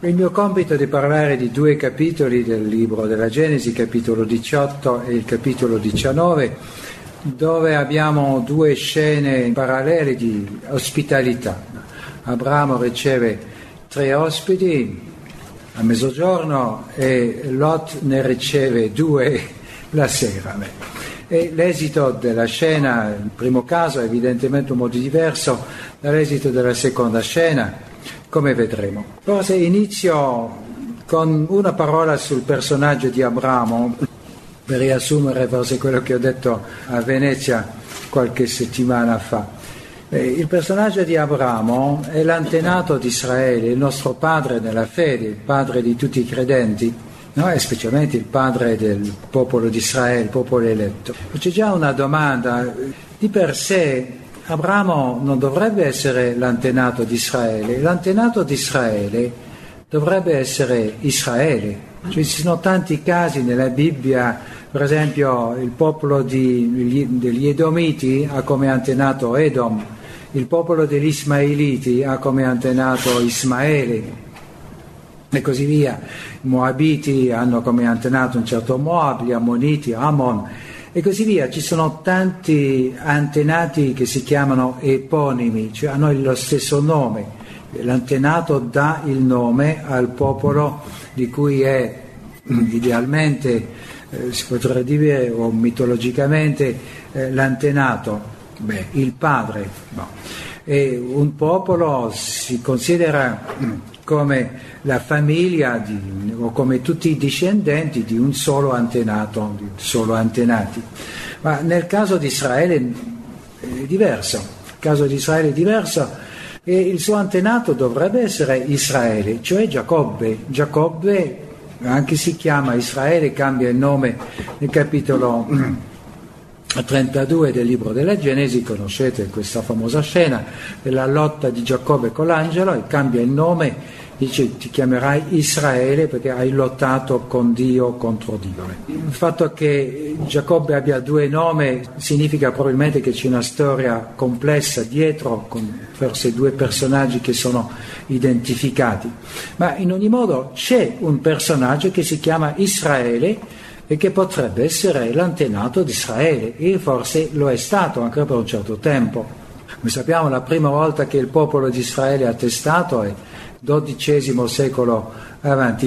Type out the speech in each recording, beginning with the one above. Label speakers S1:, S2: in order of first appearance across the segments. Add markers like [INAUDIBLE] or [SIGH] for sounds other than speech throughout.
S1: Il mio compito è di parlare di due capitoli del libro della Genesi, capitolo 18 e il capitolo 19, dove abbiamo due scene parallele di ospitalità. Abramo riceve tre ospiti a mezzogiorno e Lot ne riceve due la sera. E l'esito della scena, il primo caso è evidentemente un modo diverso dall'esito della seconda scena come vedremo. Forse inizio con una parola sul personaggio di Abramo, per riassumere forse quello che ho detto a Venezia qualche settimana fa. Eh, il personaggio di Abramo è l'antenato di Israele, il nostro padre nella fede, il padre di tutti i credenti, no? e specialmente il padre del popolo di Israele, il popolo eletto. C'è già una domanda, di per sé Abramo non dovrebbe essere l'antenato di Israele, l'antenato di Israele dovrebbe essere Israele. Cioè, ci sono tanti casi nella Bibbia, per esempio il popolo di, degli Edomiti ha come antenato Edom, il popolo degli Ismaeliti ha come antenato Ismaele e così via. I Moabiti hanno come antenato un certo Moab, gli Ammoniti, Ammon e così via. Ci sono tanti antenati che si chiamano eponimi, cioè hanno lo stesso nome. L'antenato dà il nome al popolo di cui è idealmente, eh, si potrebbe dire, o mitologicamente, eh, l'antenato, beh, il padre. No. Un popolo si considera come la famiglia di, o come tutti i discendenti di un solo antenato, di solo antenati. Ma nel caso di Israele è diverso, il caso di Israele è diverso e il suo antenato dovrebbe essere Israele, cioè Giacobbe. Giacobbe anche si chiama Israele, cambia il nome nel capitolo 32 del libro della Genesi, conoscete questa famosa scena della lotta di Giacobbe con l'angelo e cambia il nome dice ti chiamerai Israele perché hai lottato con Dio contro Dio. Il fatto che Giacobbe abbia due nomi significa probabilmente che c'è una storia complessa dietro, con forse due personaggi che sono identificati. Ma in ogni modo c'è un personaggio che si chiama Israele e che potrebbe essere l'antenato di Israele. E forse lo è stato anche per un certo tempo. Come sappiamo la prima volta che il popolo di Israele è attestato è XII secolo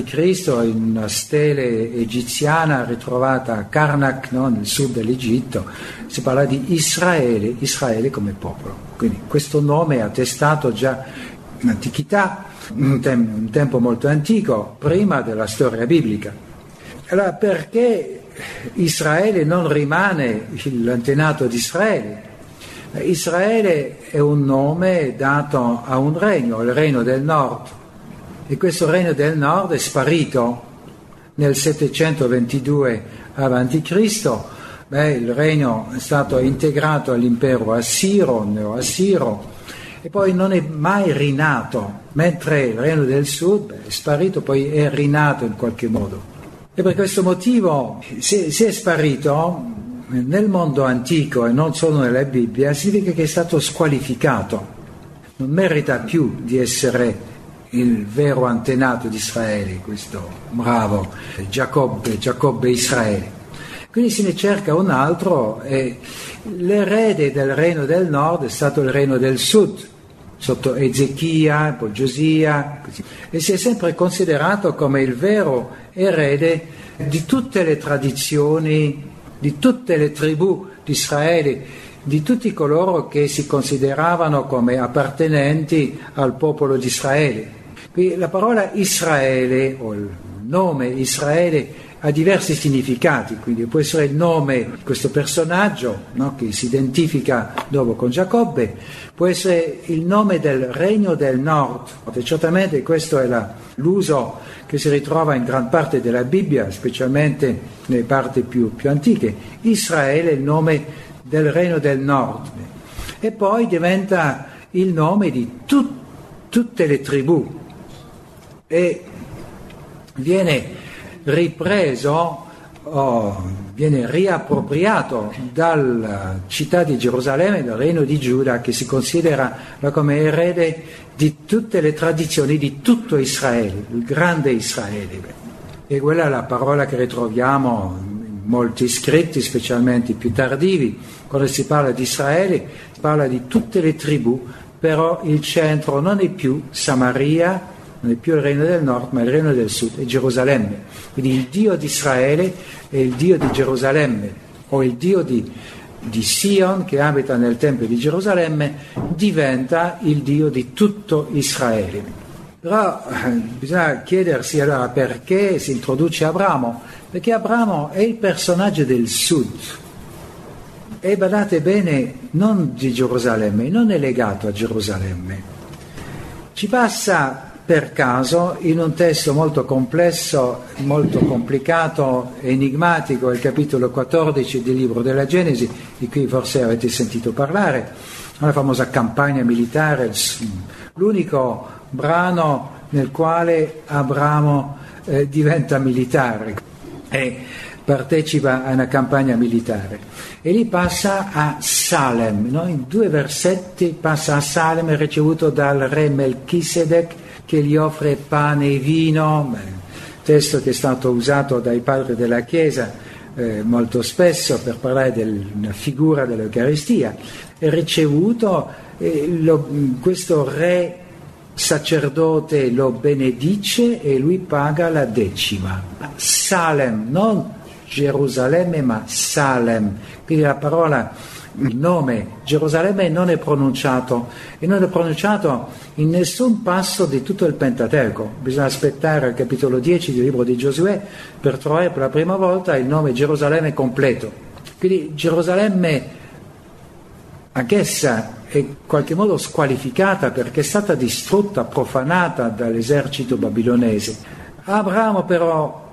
S1: Cristo in una stele egiziana ritrovata a Karnak no, nel sud dell'Egitto. Si parla di Israele, Israele come popolo. Quindi questo nome è attestato già in antichità un, tem- un tempo molto antico prima della storia biblica allora perché Israele non rimane l'antenato di Israele Israele è un nome dato a un regno, il regno del nord, e questo regno del nord è sparito nel 722 a.C. beh, il regno è stato integrato all'impero assiro, neo-assiro, e poi non è mai rinato, mentre il regno del sud beh, è sparito, poi è rinato in qualche modo. E per questo motivo, se, se è sparito nel mondo antico e non solo nella Bibbia, significa che è stato squalificato, non merita più di essere il vero antenato di Israele, questo bravo Giacobbe, Giacobbe Israele. Quindi se ne cerca un altro e l'erede del regno del nord è stato il regno del sud, sotto Ezechia, poi Giosia, e si è sempre considerato come il vero erede di tutte le tradizioni, di tutte le tribù di Israele, di tutti coloro che si consideravano come appartenenti al popolo di Israele. Qui la parola Israele o il nome Israele ha diversi significati, quindi può essere il nome di questo personaggio no, che si identifica dopo con Giacobbe, può essere il nome del regno del nord, e certamente questo è la, l'uso che si ritrova in gran parte della Bibbia, specialmente nelle parti più, più antiche. Israele è il nome del regno del nord. E poi diventa il nome di tut, tutte le tribù. E viene ripreso, oh, viene riappropriato dalla città di Gerusalemme, dal regno di Giuda, che si considera come erede di tutte le tradizioni di tutto Israele, il grande Israele. E quella è la parola che ritroviamo in molti scritti, specialmente più tardivi, quando si parla di Israele, si parla di tutte le tribù, però il centro non è più Samaria, non è più il regno del nord, ma il regno del sud, è Gerusalemme. Quindi il Dio di Israele è il Dio di Gerusalemme, o il Dio di, di Sion che abita nel Tempio di Gerusalemme, diventa il Dio di tutto Israele. Però eh, bisogna chiedersi allora perché si introduce Abramo, perché Abramo è il personaggio del sud. E badate bene, non di Gerusalemme, non è legato a Gerusalemme. Ci passa per caso in un testo molto complesso, molto complicato, enigmatico, il capitolo 14 del libro della Genesi, di cui forse avete sentito parlare, una famosa campagna militare, l'unico brano nel quale Abramo eh, diventa militare e partecipa a una campagna militare. E lì passa a Salem, no? in due versetti passa a Salem, ricevuto dal re Melchisedec, che gli offre pane e vino, testo che è stato usato dai padri della Chiesa eh, molto spesso per parlare della figura dell'Eucaristia, è ricevuto eh, lo, questo re sacerdote lo benedice e lui paga la decima. Salem, non Gerusalemme ma Salem, quindi la parola il nome Gerusalemme non è pronunciato e non è pronunciato in nessun passo di tutto il Pentateuco. Bisogna aspettare al capitolo 10 del libro di Giosuè per trovare per la prima volta il nome Gerusalemme completo. Quindi Gerusalemme anch'essa è in qualche modo squalificata perché è stata distrutta, profanata dall'esercito babilonese. Abramo però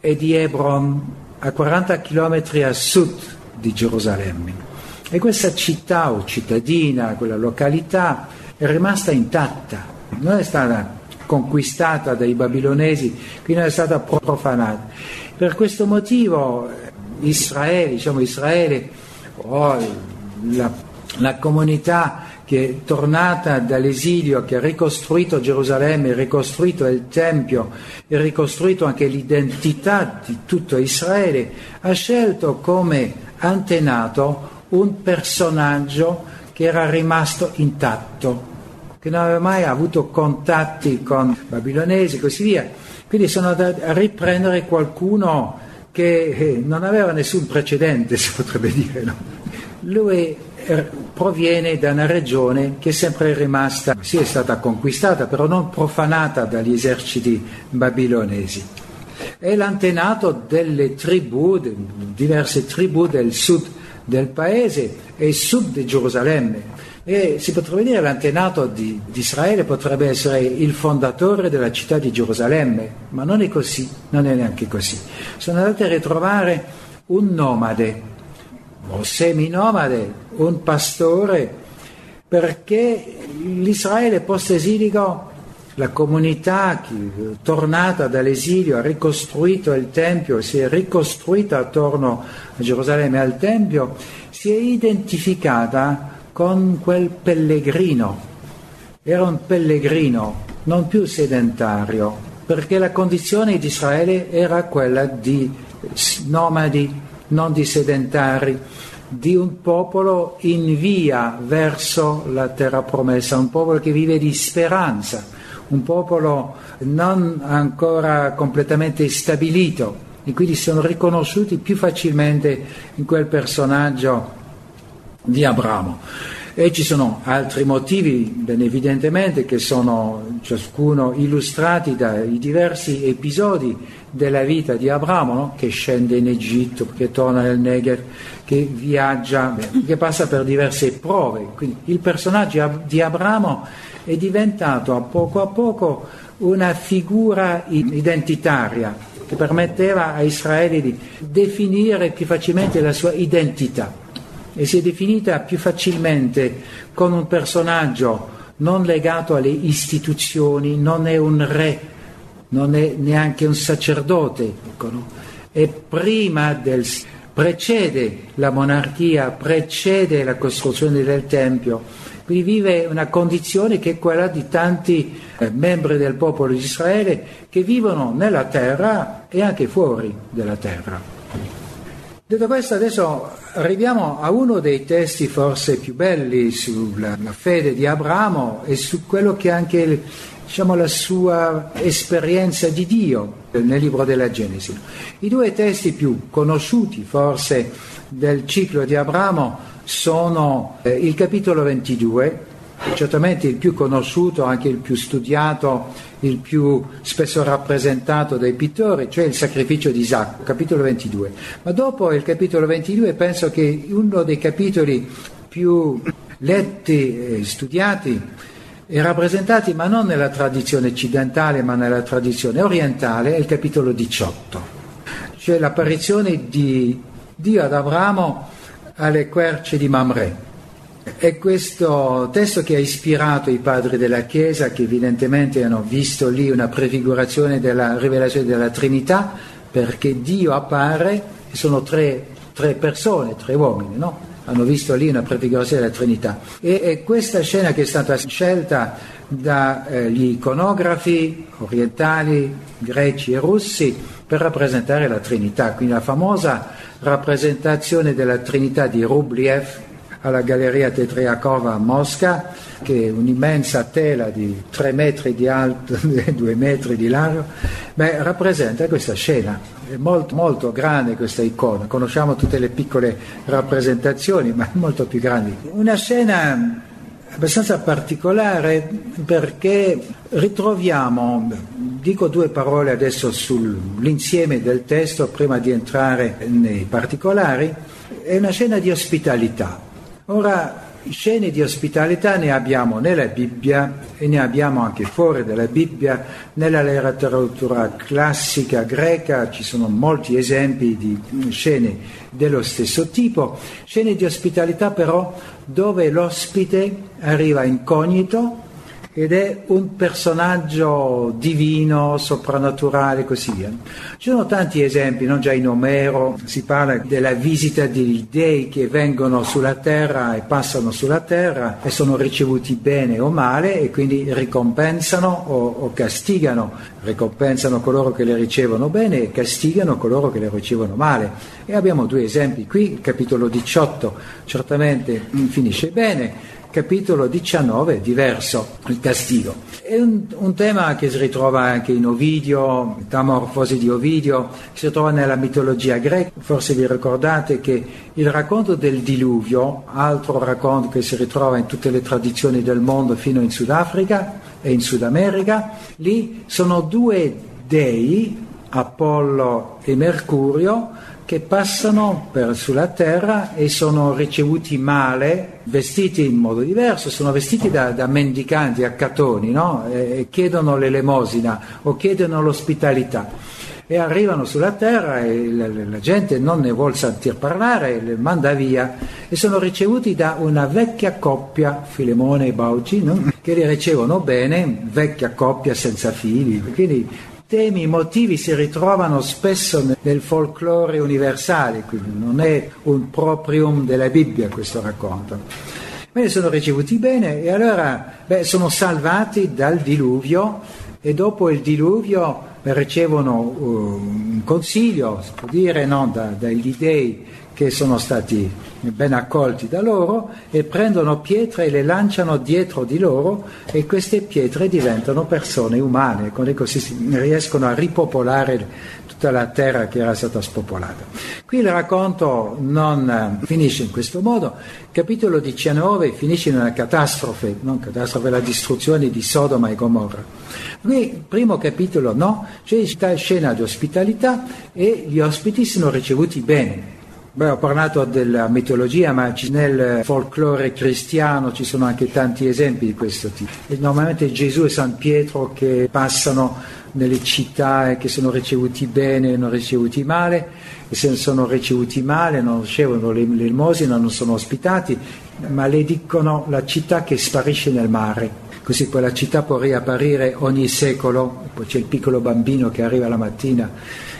S1: è di Hebron a 40 km a sud di Gerusalemme. E questa città o cittadina, quella località, è rimasta intatta, non è stata conquistata dai babilonesi, quindi non è stata profanata. Per questo motivo Israele, diciamo Israele, oh, la, la comunità che è tornata dall'esilio, che ha ricostruito Gerusalemme, ricostruito il Tempio, ha ricostruito anche l'identità di tutto Israele, ha scelto come antenato un personaggio che era rimasto intatto, che non aveva mai avuto contatti con babilonesi e così via. Quindi sono andati a riprendere qualcuno che eh, non aveva nessun precedente, [LAUGHS] si potrebbe dire. No? Lui eh, proviene da una regione che è sempre rimasta, sì è stata conquistata, però non profanata dagli eserciti babilonesi. È l'antenato delle tribù, diverse tribù del sud del paese e sud di Gerusalemme. E si potrebbe dire l'antenato di, di, Israele potrebbe essere il fondatore della città di Gerusalemme, ma non è così, non è neanche così. Sono andati a ritrovare un nomade o seminomade, un pastore, perché l'Israele post-esilico la comunità che, tornata dall'esilio ha ricostruito il Tempio, si è ricostruita attorno a Gerusalemme al Tempio, si è identificata con quel pellegrino. Era un pellegrino, non più sedentario, perché la condizione di Israele era quella di nomadi, non di sedentari, di un popolo in via verso la terra promessa, un popolo che vive di speranza un popolo non ancora completamente stabilito e quindi sono riconosciuti più facilmente in quel personaggio di Abramo. E ci sono altri motivi, ben evidentemente, che sono ciascuno illustrati dai diversi episodi della vita di Abramo, no? che scende in Egitto, che torna nel Negev, che viaggia, che passa per diverse prove. Quindi il personaggio di Abramo è diventato a poco a poco una figura identitaria che permetteva a Israele di definire più facilmente la sua identità e si è definita più facilmente con un personaggio non legato alle istituzioni, non è un re, non è neanche un sacerdote, ecco, no? è prima del, precede la monarchia, precede la costruzione del Tempio quindi vive una condizione che è quella di tanti eh, membri del popolo di Israele che vivono nella terra e anche fuori della terra. Detto questo, adesso arriviamo a uno dei testi forse più belli sulla fede di Abramo e su quello che è anche diciamo, la sua esperienza di Dio nel libro della Genesi. I due testi più conosciuti forse del ciclo di Abramo sono eh, il capitolo 22, certamente il più conosciuto, anche il più studiato, il più spesso rappresentato dai pittori, cioè il sacrificio di Isacco, capitolo 22. Ma dopo il capitolo 22 penso che uno dei capitoli più letti e studiati e rappresentati, ma non nella tradizione occidentale, ma nella tradizione orientale, è il capitolo 18, cioè l'apparizione di Dio ad Abramo alle querce di Mamre. È questo testo che ha ispirato i padri della Chiesa, che evidentemente hanno visto lì una prefigurazione della rivelazione della Trinità, perché Dio appare sono tre, tre persone, tre uomini, no? hanno visto lì una prefigurazione della Trinità. E, e questa scena che è stata scelta dagli iconografi orientali, greci e russi per rappresentare la Trinità, quindi la famosa rappresentazione della Trinità di Rubliev alla Galleria Tetriakova a Mosca, che è un'immensa tela di 3 metri di alto [LAUGHS] e 2 metri di largo, beh, rappresenta questa scena. È molto, molto grande questa icona, conosciamo tutte le piccole rappresentazioni, ma è molto più grande. Una scena abbastanza particolare perché ritroviamo, dico due parole adesso sull'insieme del testo prima di entrare nei particolari, è una scena di ospitalità. Ora, scene di ospitalità ne abbiamo nella Bibbia e ne abbiamo anche fuori dalla Bibbia, nella letteratura classica greca ci sono molti esempi di scene dello stesso tipo, scene di ospitalità però dove l'ospite arriva incognito ed è un personaggio divino, soprannaturale e così via. Ci sono tanti esempi, non già in Omero si parla della visita degli dei che vengono sulla terra e passano sulla terra e sono ricevuti bene o male e quindi ricompensano o, o castigano, ricompensano coloro che le ricevono bene e castigano coloro che le ricevono male. E abbiamo due esempi qui, il capitolo 18 certamente finisce bene, capitolo 19 diverso, il castigo. È un, un, tema che si ritrova anche in Ovidio, Metamorfosi di Ovidio, si trova nella mitologia greca. Forse vi ricordate che il racconto del diluvio, altro racconto che si ritrova in tutte le tradizioni del mondo fino in Sudafrica e in Sud America, lì sono due dei, Apollo e Mercurio, che passano per, sulla terra e sono ricevuti male, vestiti in modo diverso, sono vestiti da, da mendicanti, accatoni, no? e, e chiedono l'elemosina o chiedono l'ospitalità. e arrivano sulla terra e la, la gente non ne vuole sentir parlare, le manda via e sono ricevuti da una vecchia coppia, Filemone e Bauci, no? che li ricevono bene, vecchia coppia senza figli, quindi temi, motivi si ritrovano spesso nel folklore universale, quindi non è un proprium della Bibbia questo racconto. Bene, sono ricevuti bene e allora beh, sono salvati dal diluvio e dopo il diluvio ricevono uh, un consiglio, si può dire, no, da, dagli dei che sono stati ben accolti da loro e prendono pietre e le lanciano dietro di loro e queste pietre diventano persone umane, così riescono a ripopolare tutta la terra che era stata spopolata. Qui il racconto non eh, finisce in questo modo, il capitolo 19 finisce in una catastrofe, non catastrofe, la distruzione di Sodoma e Gomorra. Qui, il primo capitolo no, c'è scena di ospitalità e gli ospiti sono ricevuti bene. Beh, ho parlato della mitologia, ma nel folklore cristiano ci sono anche tanti esempi di questo tipo. E normalmente Gesù e San Pietro che passano nelle città e che sono ricevuti bene e non ricevuti male, e se sono ricevuti male non ricevono l'elemosina, non sono ospitati, maledicono la città che sparisce nel mare così quella città può riapparire ogni secolo, poi c'è il piccolo bambino che arriva la mattina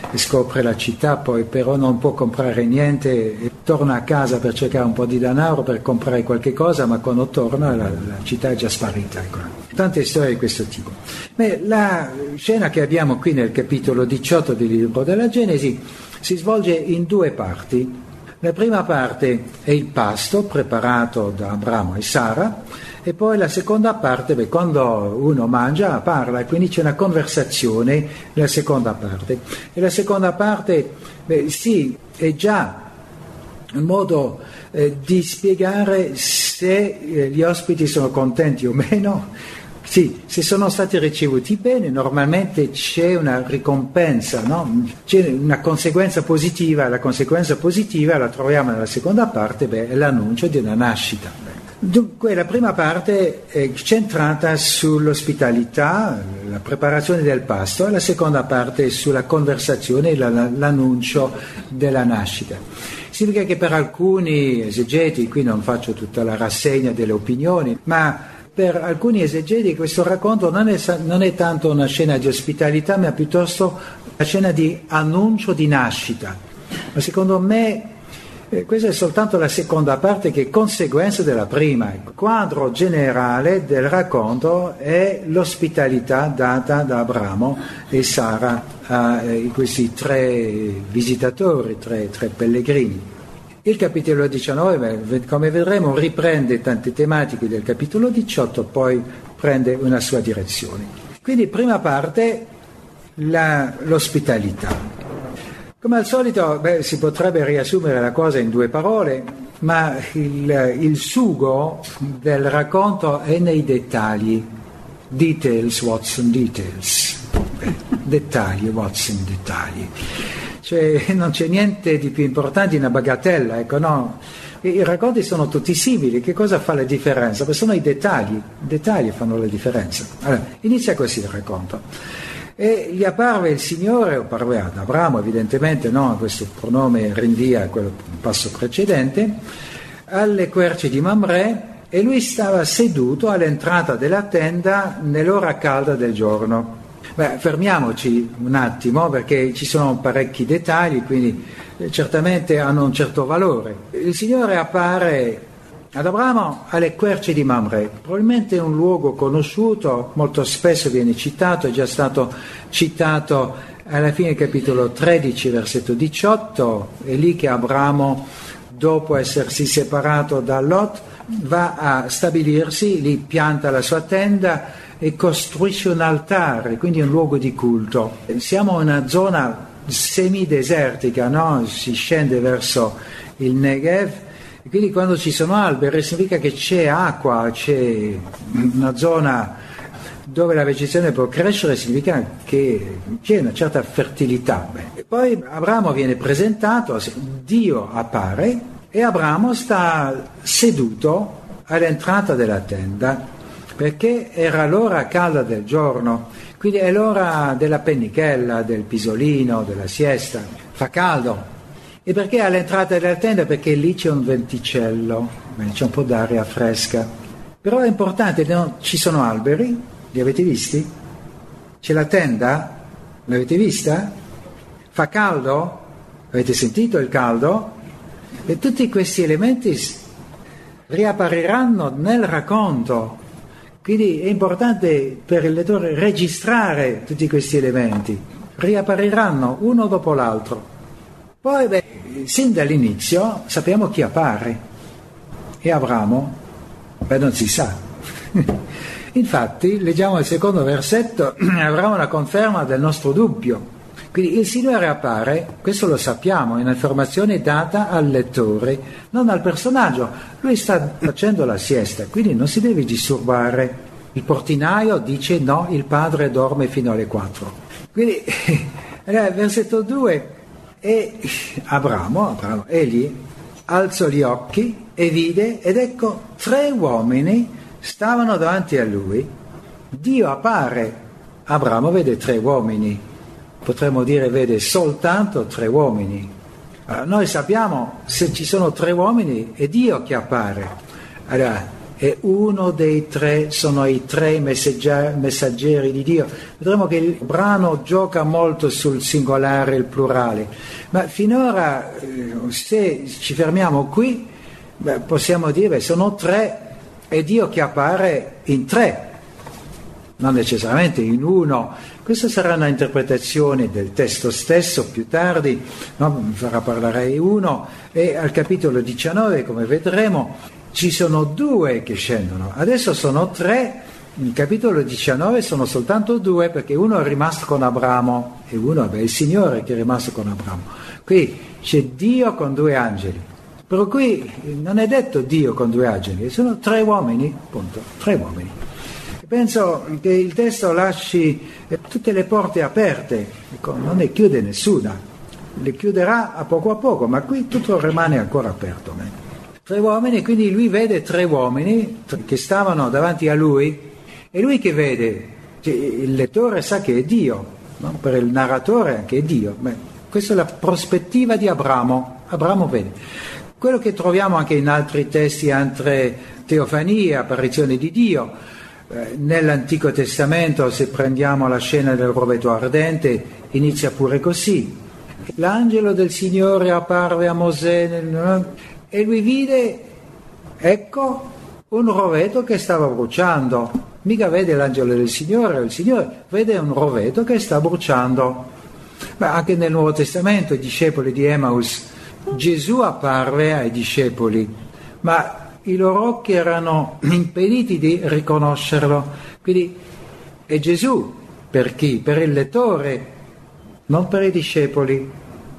S1: e scopre la città, poi però non può comprare niente e torna a casa per cercare un po' di denaro per comprare qualche cosa, ma quando torna la, la città è già sparita. Ecco. Tante storie di questo tipo. Beh, la scena che abbiamo qui nel capitolo 18 del libro della Genesi si svolge in due parti. La prima parte è il pasto preparato da Abramo e Sara e poi la seconda parte, beh, quando uno mangia parla quindi c'è una conversazione nella seconda parte. E la seconda parte, beh, sì, è già un modo eh, di spiegare se eh, gli ospiti sono contenti o meno. Sì, se sono stati ricevuti bene, normalmente c'è una ricompensa, no? c'è una conseguenza positiva, la conseguenza positiva la troviamo nella seconda parte, beh, è l'annuncio di una nascita. Dunque la prima parte è centrata sull'ospitalità, la preparazione del pasto, e la seconda parte sulla conversazione e l'annuncio della nascita. Significa che per alcuni esegeti, qui non faccio tutta la rassegna delle opinioni, ma per alcuni esegeti questo racconto non è, non è tanto una scena di ospitalità, ma piuttosto una scena di annuncio di nascita. Ma secondo me eh, questa è soltanto la seconda parte che è conseguenza della prima. Il quadro generale del racconto è l'ospitalità data da Abramo e Sara a eh, questi tre visitatori, tre, tre pellegrini. Il capitolo 19, come vedremo, riprende tante tematiche del capitolo 18, poi prende una sua direzione. Quindi prima parte la, l'ospitalità. Come al solito beh, si potrebbe riassumere la cosa in due parole, ma il, il sugo del racconto è nei dettagli. Details, Watson, details. Dettagli, Watson, dettagli. Cioè, non c'è niente di più importante di una bagatella, ecco, no? I racconti sono tutti simili, che cosa fa la differenza? Beh, sono i dettagli, i dettagli fanno la differenza. Allora, inizia così il racconto. E gli apparve il Signore, o parve ad Abramo evidentemente, no? questo pronome rinvia a quello passo precedente, alle querce di Mamre e lui stava seduto all'entrata della tenda nell'ora calda del giorno. Beh, fermiamoci un attimo perché ci sono parecchi dettagli, quindi eh, certamente hanno un certo valore. Il Signore appare ad Abramo alle querce di Mamre, probabilmente un luogo conosciuto, molto spesso viene citato, è già stato citato alla fine del capitolo 13, versetto 18, è lì che Abramo, dopo essersi separato da Lot, va a stabilirsi, lì pianta la sua tenda e costruisce un altare, quindi un luogo di culto. Siamo in una zona semidesertica, no? si scende verso il Negev e quindi quando ci sono alberi significa che c'è acqua, c'è una zona dove la vegetazione può crescere, significa che c'è una certa fertilità. E poi Abramo viene presentato, Dio appare e Abramo sta seduto all'entrata della tenda. perché era l'ora calda del giorno, quindi è l'ora della pennichella, del pisolino, della siesta, fa caldo. E perché all'entrata della tenda? Perché lì c'è un venticello, c'è un po' d'aria fresca. Però è importante, no? ci sono alberi, li avete visti? C'è la tenda, l'avete vista? Fa caldo? Avete sentito il caldo? E tutti questi elementi riappariranno nel racconto. Quindi è importante per il lettore registrare tutti questi elementi. Riappariranno uno dopo l'altro. Poi, beh, sin dall'inizio sappiamo chi appare. E Abramo? Beh, non si sa. [LAUGHS] Infatti, leggiamo il secondo versetto, [CLEARS THROAT] avrà una conferma del nostro dubbio. Quindi il Signore appare, questo lo sappiamo, è un'informazione data al lettore, non al personaggio. Lui sta facendo la siesta, quindi non si deve disturbare. Il portinaio dice no, il padre dorme fino alle 4. Quindi, allora, [LAUGHS] versetto 2, e Abramo, Abramo, egli alzò gli occhi e vide, ed ecco tre uomini stavano davanti a lui. Dio appare. Abramo vede tre uomini potremmo dire vede soltanto tre uomini. Allora, noi sappiamo se ci sono tre uomini è Dio che appare. Allora, e uno dei tre sono i tre messaggeri di Dio. Vedremo che il brano gioca molto sul singolare e il plurale, ma finora eh, se ci fermiamo qui possiamo dire sono tre e Dio che appare in tre, non necessariamente in uno questa sarà una interpretazione del testo stesso più tardi, no? mi farà parlare uno, e al capitolo 19, come vedremo, ci sono due che scendono, adesso sono tre, nel capitolo 19 sono soltanto due perché uno è rimasto con Abramo e uno è il Signore che è rimasto con Abramo. Qui c'è Dio con due angeli. Però qui non è detto Dio con due angeli, sono tre uomini, punto, tre uomini. Penso che il testo lasci eh, tutte le porte aperte, ecco, non ne chiude nessuna, le chiuderà a poco a poco, ma qui tutto rimane ancora aperto. Tre uomini, quindi lui vede tre uomini che stavano davanti a lui e lui che vede, cioè, il lettore sa che è Dio, no? per il narratore anche è Dio. Beh, questa è la prospettiva di Abramo, Abramo vede. Quello che troviamo anche in altri testi, altre teofanie, apparizioni di Dio, eh, nell'Antico Testamento, se prendiamo la scena del roveto ardente, inizia pure così. L'angelo del Signore apparve a Mosè nel... e lui vide, ecco, un roveto che stava bruciando. Mica vede l'angelo del Signore, il Signore vede un roveto che sta bruciando. Ma anche nel Nuovo Testamento i discepoli di Emmaus, Gesù apparve ai discepoli, ma i loro occhi erano [CLEARS THROAT] impediti di riconoscerlo. Quindi è Gesù per chi? Per il lettore, non per i discepoli.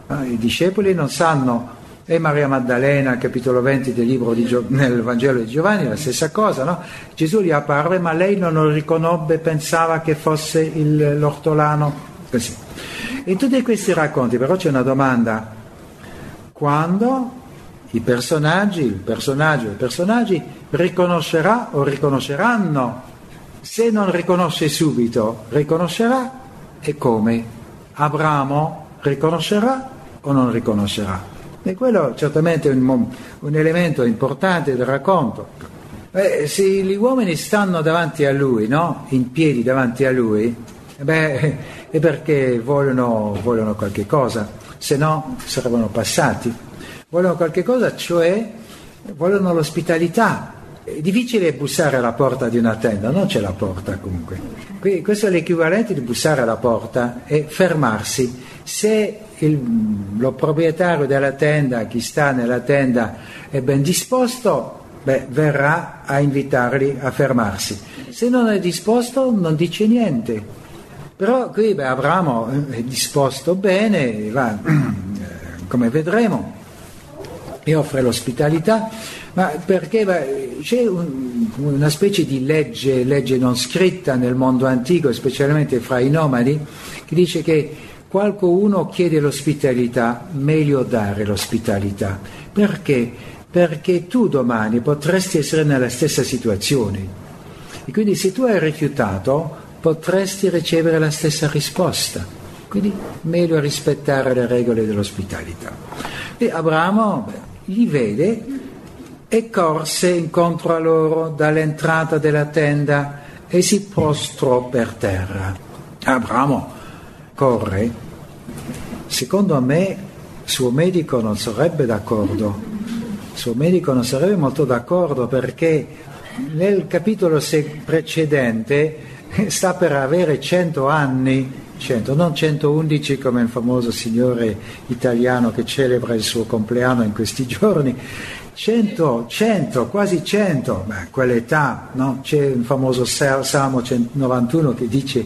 S1: Ah, I discepoli non sanno. E Maria Maddalena, capitolo 20 del libro di Gio- nel Vangelo di Giovanni, la stessa cosa, no? Gesù gli apparve, ma lei non lo riconobbe, pensava che fosse il, l'ortolano. Così. In tutti questi racconti però c'è una domanda. Quando i personaggi, il personaggio i personaggi riconoscerà o riconosceranno. Se non riconosce subito, riconoscerà e come? Abramo riconoscerà o non riconoscerà? E quello certamente è un, un elemento importante del racconto. Eh, se gli uomini stanno davanti a lui, no? in piedi davanti a lui, beh, [LAUGHS] è perché vogliono, vogliono qualche cosa, se no sarebbero passati vogliono qualche cosa, cioè vogliono l'ospitalità. È difficile bussare alla porta di una tenda, non c'è la porta comunque. Quindi questo è l'equivalente di bussare alla porta e fermarsi. Se il, lo proprietario della tenda, chi sta nella tenda, è ben disposto, beh, verrà a invitarli a fermarsi. Se non è disposto, non dice niente. Però qui beh, Abramo è disposto bene, va, [CLEARS THROAT] come vedremo e offre l'ospitalità, ma perché c'è un, una specie di legge, legge non scritta nel mondo antico, specialmente fra i nomadi, che dice che qualcuno chiede l'ospitalità, meglio dare l'ospitalità. Perché? Perché tu domani potresti essere nella stessa situazione E quindi se tu hai rifiutato potresti ricevere la stessa risposta. Quindi meglio rispettare le regole dell'ospitalità. E Abramo beh, li vede e corse incontro a loro dall'entrata della tenda e si prostrò per terra. Abramo corre, secondo me suo medico non sarebbe d'accordo, suo medico non sarebbe molto d'accordo perché nel capitolo precedente sta per avere 100 anni 100, non 111 come il famoso signore italiano che celebra il suo compleanno in questi [LAUGHS] giorni, 100, 100, quasi 100, beh, quell'età, no? c'è un famoso Salmo 191 che dice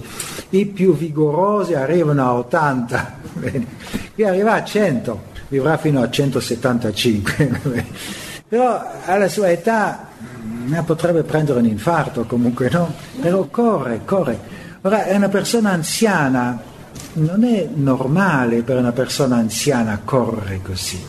S1: i più vigorosi arrivano a 80, [LAUGHS] Bene. qui arriva a 100, vivrà fino a 175, [LAUGHS] però alla sua età potrebbe prendere un infarto comunque, no? Però corre, corre. Ora è una persona anziana, non è normale per una persona anziana correre così.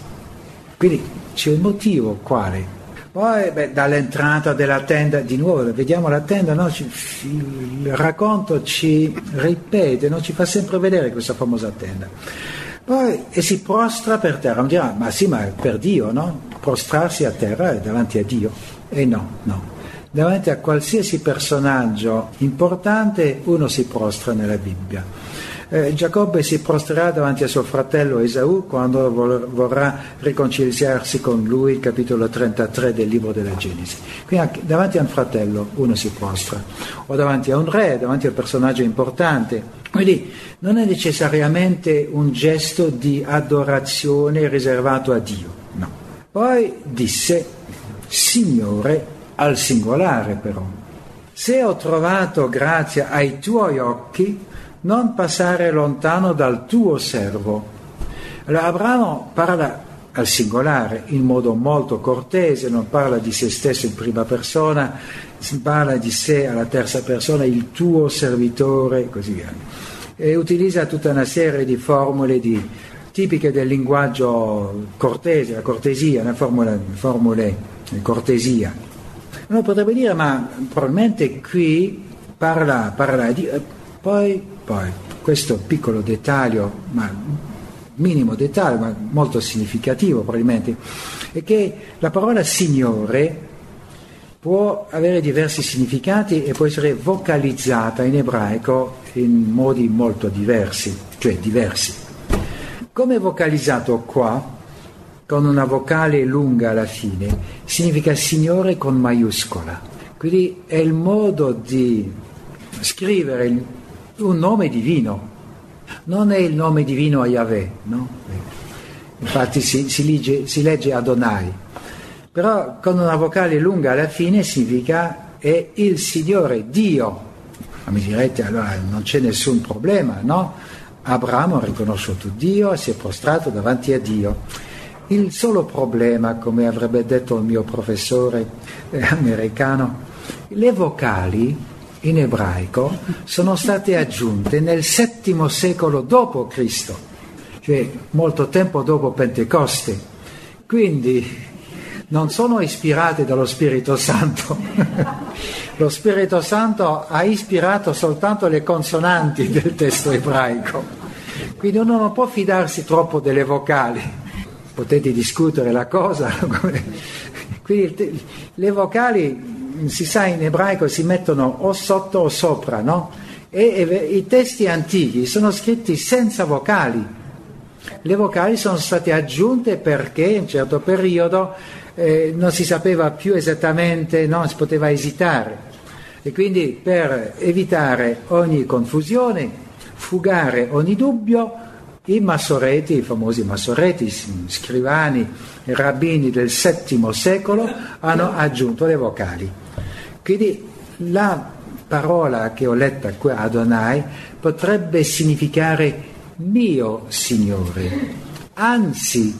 S1: Quindi c'è un motivo quale? Poi beh, dall'entrata della tenda, di nuovo vediamo la tenda, no? ci, il racconto ci ripete, no? ci fa sempre vedere questa famosa tenda. Poi e si prostra per terra, uno dirà, ma sì, ma per Dio, no? Prostrarsi a terra è davanti a Dio. E no, no davanti a qualsiasi personaggio importante uno si prostra nella Bibbia. Eh, Giacobbe si prostrerà davanti a suo fratello Esaù quando vorrà riconciliarsi con lui, capitolo 33 del libro della Genesi. Quindi anche davanti a un fratello uno si prostra, o davanti a un re, davanti a un personaggio importante. Quindi non è necessariamente un gesto di adorazione riservato a Dio, no. Poi disse, Signore, al singolare però. Se ho trovato grazia ai tuoi occhi, non passare lontano dal tuo servo. Allora Abramo parla al singolare in modo molto cortese, non parla di se stesso in prima persona, parla di sé alla terza persona, il tuo servitore così via. E utilizza tutta una serie di formule di, tipiche del linguaggio cortese, la cortesia, una formula, formule di cortesia. Uno potrebbe dire, ma probabilmente qui parla, parla di... Eh, poi, poi, questo piccolo dettaglio, ma minimo dettaglio, ma molto significativo probabilmente, è che la parola Signore può avere diversi significati e può essere vocalizzata in ebraico in modi molto diversi, cioè diversi. Come è vocalizzato qua? Con una vocale lunga alla fine, significa Signore con maiuscola. Quindi è il modo di scrivere un nome divino, non è il nome divino a Yahweh, no? infatti si, si, legge, si legge Adonai, però con una vocale lunga alla fine significa è il Signore Dio. Ma mi direte allora non c'è nessun problema, no? Abramo ha riconosciuto Dio si è prostrato davanti a Dio. Il solo problema, come avrebbe detto il mio professore eh, americano, le vocali in ebraico sono state aggiunte nel VII secolo d.C., cioè molto tempo dopo Pentecoste. Quindi non sono ispirate dallo Spirito Santo. [LAUGHS] Lo Spirito Santo ha ispirato soltanto le consonanti del testo ebraico. Quindi uno non può fidarsi troppo delle vocali potete discutere la cosa. [LAUGHS] Quindi le vocali, si sa in ebraico, si mettono o sotto o sopra, no? E, e i testi antichi sono scritti senza vocali. Le vocali sono state aggiunte perché in un certo periodo eh, non si sapeva più esattamente, no? si poteva esitare. E quindi per evitare ogni confusione, fugare ogni dubbio, i massoreti, i famosi massoreti, scrivani rabbini del VII secolo hanno aggiunto le vocali. Quindi la parola che ho letta qui Adonai potrebbe significare mio Signore, anzi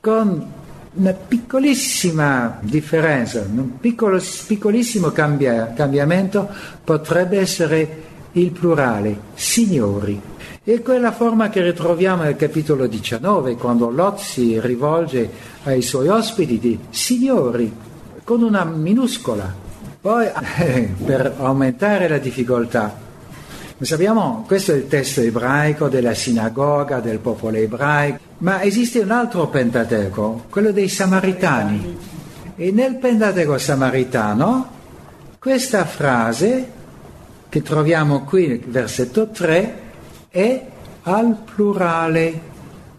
S1: con una piccolissima differenza, un piccolo, piccolissimo cambia, cambiamento potrebbe essere il plurale, signori. E quella forma che ritroviamo nel capitolo 19, quando Lot si rivolge ai suoi ospiti di signori, con una minuscola. Poi, [LAUGHS] per aumentare la difficoltà, sappiamo, questo è il testo ebraico della sinagoga, del popolo ebraico, ma esiste un altro Pentateuco, quello dei Samaritani. E nel Pentateuco samaritano, questa frase che troviamo qui, versetto 3, è al plurale,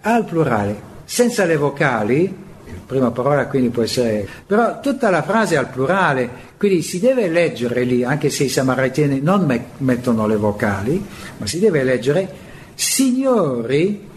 S1: al plurale, senza le vocali, prima parola quindi può essere, però tutta la frase è al plurale, quindi si deve leggere lì, anche se i samaritani non me- mettono le vocali, ma si deve leggere, signori,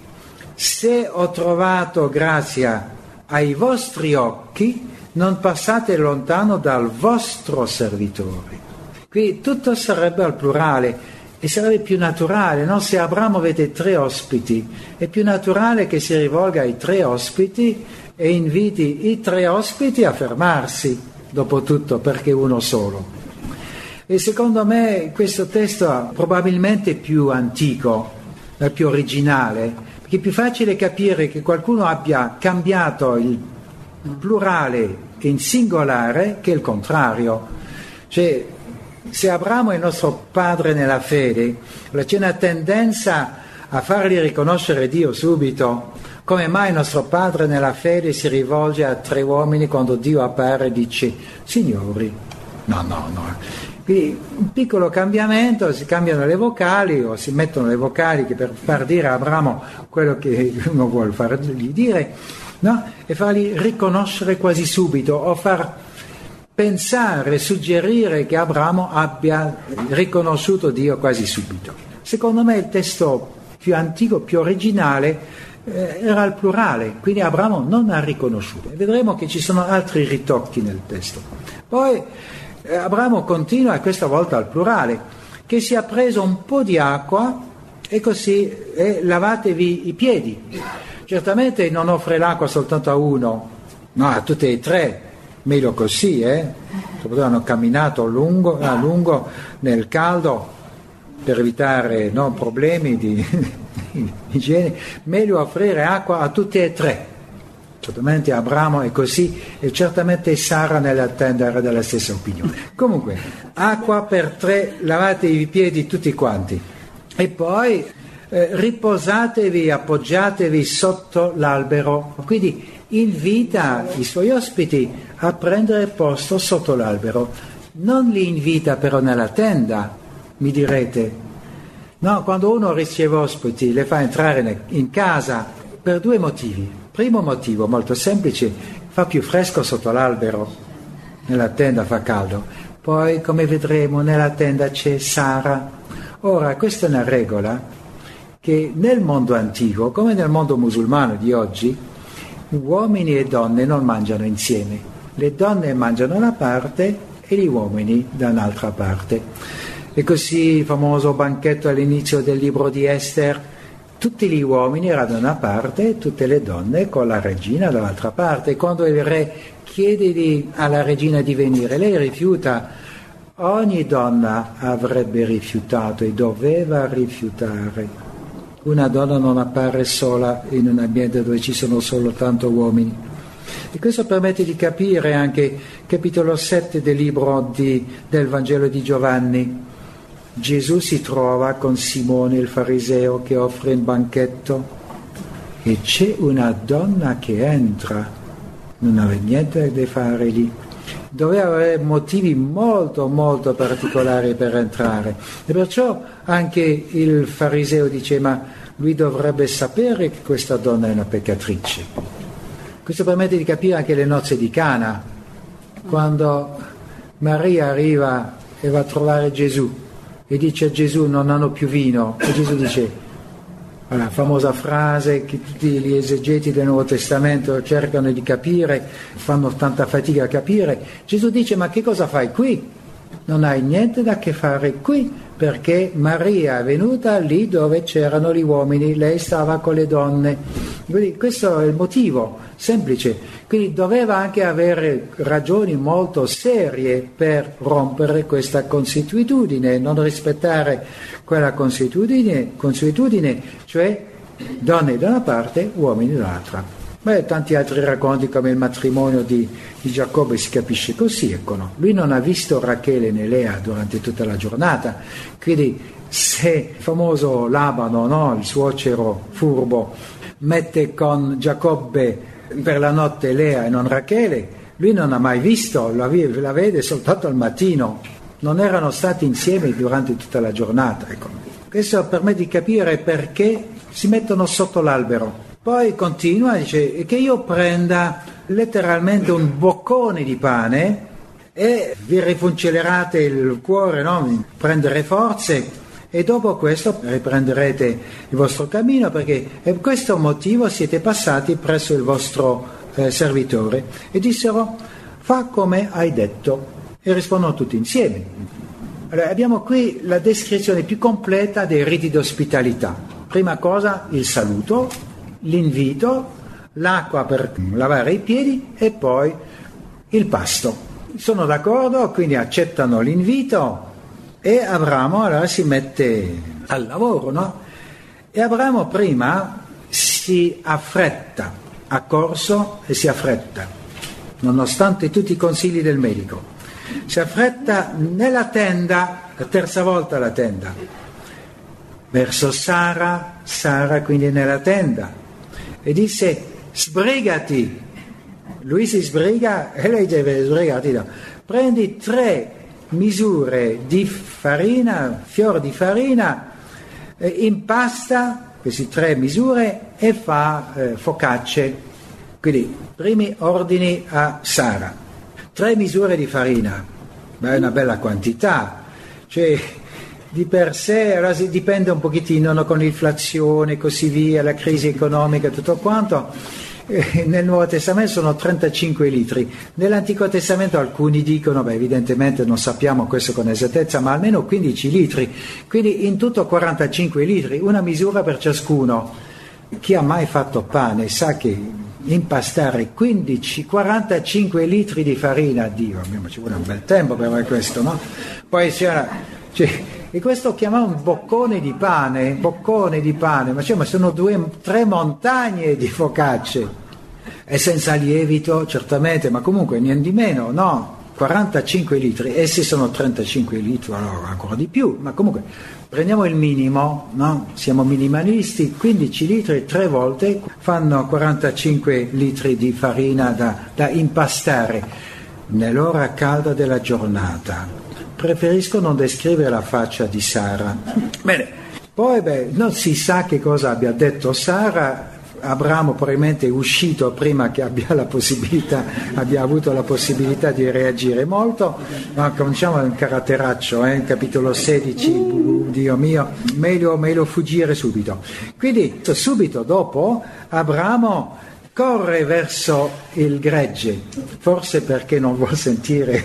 S1: se ho trovato grazia ai vostri occhi, non passate lontano dal vostro servitore. Qui tutto sarebbe al plurale e sarebbe più naturale, no? se Abramo vede tre ospiti, è più naturale che si rivolga ai tre ospiti e inviti i tre ospiti a fermarsi, dopo tutto, perché uno solo. E secondo me questo testo è probabilmente più antico, è più originale, perché è più facile capire che qualcuno abbia cambiato il plurale in singolare che il contrario. Cioè, se Abramo è nostro padre nella fede, c'è una tendenza a fargli riconoscere Dio subito. Come mai nostro padre nella fede si rivolge a tre uomini quando Dio appare e dice Signori? No, no, no. Quindi un piccolo cambiamento, si cambiano le vocali o si mettono le vocali per far dire a Abramo quello che uno vuole fargli dire, no? e fargli riconoscere quasi subito o far pensare, suggerire che Abramo abbia riconosciuto Dio quasi subito. Secondo me il testo più antico, più originale, eh, era il plurale, quindi Abramo non ha riconosciuto. Vedremo che ci sono altri ritocchi nel testo. Poi eh, Abramo continua, questa volta al plurale, che si è preso un po' di acqua e così eh, lavatevi i piedi. Certamente non offre l'acqua soltanto a uno, no, a tutti e tre, meglio così, eh? soprattutto hanno camminato a lungo, a lungo nel caldo per evitare no, problemi di, [LAUGHS] di igiene, meglio offrire acqua a tutti e tre. Certamente Abramo è così e certamente Sara nella tenda era della stessa opinione. Comunque, acqua per tre, lavate i piedi tutti quanti e poi eh, riposatevi, appoggiatevi sotto l'albero. Quindi invita i suoi ospiti a prendere posto sotto l'albero. Non li invita però nella tenda, mi direte. No, quando uno riceve ospiti le fa entrare in casa per due motivi. Primo motivo, molto semplice, fa più fresco sotto l'albero, nella tenda fa caldo. Poi, come vedremo, nella tenda c'è Sara. Ora, questa è una regola che nel mondo antico, come nel mondo musulmano di oggi, uomini e donne non mangiano insieme. Le donne mangiano da una parte e gli uomini da un'altra parte. E così il famoso banchetto all'inizio del libro di Esther, tutti gli uomini erano da una parte e tutte le donne con la regina dall'altra parte. Quando il re chiede alla regina di venire, lei rifiuta. Ogni donna avrebbe rifiutato e doveva rifiutare una donna non appare sola in un ambiente dove ci sono soltanto uomini. E questo permette di capire anche capitolo 7 del libro di, del Vangelo di Giovanni. Gesù si trova con Simone il fariseo che offre un banchetto e c'è una donna che entra, non aveva niente da fare lì, doveva avere motivi molto molto particolari per entrare. E perciò anche il fariseo dice ma lui dovrebbe sapere che questa donna è una peccatrice. Questo permette di capire anche le nozze di Cana, quando Maria arriva e va a trovare Gesù e dice a Gesù non hanno più vino. E Gesù dice la famosa frase che tutti gli esegeti del Nuovo Testamento cercano di capire, fanno tanta fatica a capire. Gesù dice ma che cosa fai qui? Non hai niente da che fare qui perché Maria è venuta lì dove c'erano gli uomini, lei stava con le donne. Quindi questo è il motivo, semplice. Quindi doveva anche avere ragioni molto serie per rompere questa consuetudine, non rispettare quella consuetudine, cioè donne da una parte, uomini dall'altra. Beh, tanti altri racconti come il matrimonio di, di Giacobbe si capisce così, ecco no? Lui non ha visto Rachele né Lea durante tutta la giornata, quindi se il famoso Labano, no? il suocero furbo, mette con Giacobbe per la notte Lea e non Rachele, lui non ha mai visto, la, la vede soltanto al mattino, non erano stati insieme durante tutta la giornata. Ecco. Questo permette di capire perché si mettono sotto l'albero poi continua, dice che io prenda letteralmente un boccone di pane e vi rifuncellerate il cuore, no? prendere forze e dopo questo riprenderete il vostro cammino perché per questo motivo siete passati presso il vostro eh, servitore. E dissero, fa come hai detto. E rispondono tutti insieme. Allora, abbiamo qui la descrizione più completa dei riti d'ospitalità. Prima cosa il saluto, l'invito, l'acqua per lavare i piedi e poi il pasto. Sono d'accordo, quindi accettano l'invito e Abramo allora si mette al lavoro, no? E Abramo prima si affretta, ha corso e si affretta, nonostante tutti i consigli del medico. Si affretta nella tenda, la terza volta la tenda, verso Sara, Sara quindi nella tenda, e disse sbrigati. Lui si sbriga e lei deve sbrigati. No. Prendi tre misure di farina, fior di farina, eh, impasta queste tre misure e fa eh, focacce. Quindi, primi ordini a Sara. Tre misure di farina, ma è una bella quantità. Cioè, di per sé, dipende un pochettino no, con l'inflazione e così via, la crisi economica e tutto quanto. Eh, nel Nuovo Testamento sono 35 litri, nell'Antico Testamento alcuni dicono, beh, evidentemente non sappiamo questo con esattezza, ma almeno 15 litri, quindi in tutto 45 litri, una misura per ciascuno. Chi ha mai fatto pane sa che impastare 15, 45 litri di farina, Dio, ci vuole un bel tempo per questo, no? Poi c'era, cioè, e questo chiamava un boccone di pane, boccone di pane, ma, cioè, ma sono due, tre montagne di focacce. E senza lievito, certamente, ma comunque niente di meno, no? 45 litri, essi sono 35 litri, allora ancora di più, ma comunque prendiamo il minimo, no? siamo minimalisti, 15 litri tre volte fanno 45 litri di farina da, da impastare nell'ora calda della giornata preferisco non descrivere la faccia di Sara. Bene, poi beh, non si sa che cosa abbia detto Sara, Abramo probabilmente è uscito prima che abbia, abbia avuto la possibilità di reagire molto, ma cominciamo un caratteraccio, eh, capitolo 16, uh, Dio mio, meglio, meglio fuggire subito. Quindi subito dopo Abramo corre verso il gregge, forse perché non vuol sentire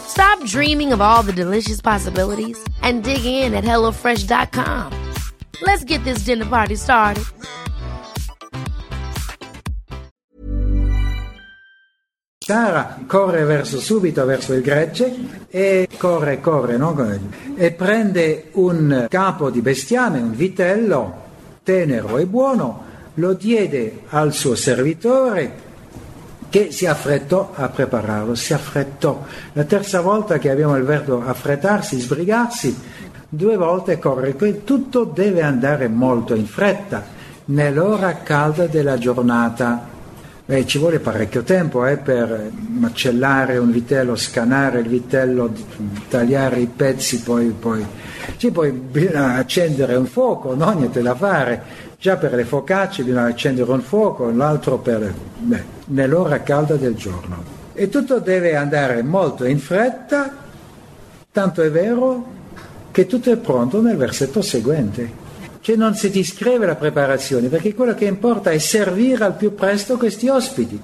S2: Stop dreaming of all the delicious possibilities and dig in at HelloFresh.com. Let's get this dinner party started.
S1: Sara corre verso subito verso il gregge e corre, corre, no? e prende un capo di bestiame, un vitello tenero e buono, lo diede al suo servitore che si affrettò a prepararlo, si affrettò. La terza volta che abbiamo il verbo affrettarsi, sbrigarsi, due volte correre, tutto deve andare molto in fretta, nell'ora calda della giornata. Beh, ci vuole parecchio tempo eh, per macellare un vitello, scanare il vitello, tagliare i pezzi, poi, poi, sì, poi bisogna accendere un fuoco, no? niente da fare. Già per le focacce bisogna accendere un fuoco, l'altro per, beh, nell'ora calda del giorno. E tutto deve andare molto in fretta, tanto è vero che tutto è pronto nel versetto seguente. Cioè non si descrive la preparazione, perché quello che importa è servire al più presto questi ospiti.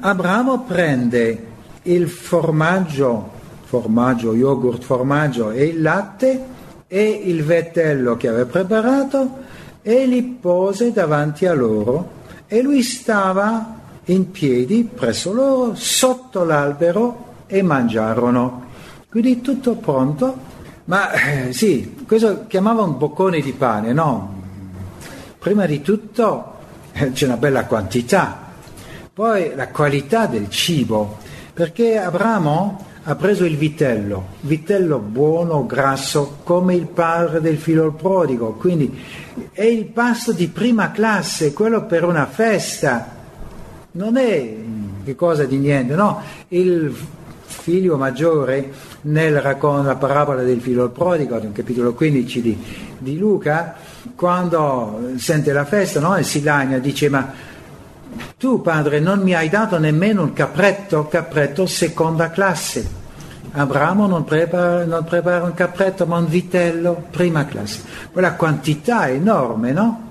S1: Abramo prende il formaggio, formaggio, yogurt, formaggio e il latte e il vitello che aveva preparato e li pose davanti a loro e lui stava in piedi presso loro sotto l'albero e mangiarono. Quindi tutto pronto ma eh, sì, questo chiamava un boccone di pane, no? Prima di tutto eh, c'è una bella quantità, poi la qualità del cibo, perché Abramo ha preso il vitello, vitello buono, grasso, come il padre del figlio prodigo, quindi è il pasto di prima classe, quello per una festa, non è che cosa di niente, no? Il figlio maggiore nel racconto, la parabola del figlio prodigo, nel capitolo 15 di, di, Luca, quando sente la festa no? e si lagna, dice ma tu padre non mi hai dato nemmeno un capretto, capretto seconda classe. Abramo non prepara, non prepara un capretto ma un vitello prima classe. Quella quantità enorme, no?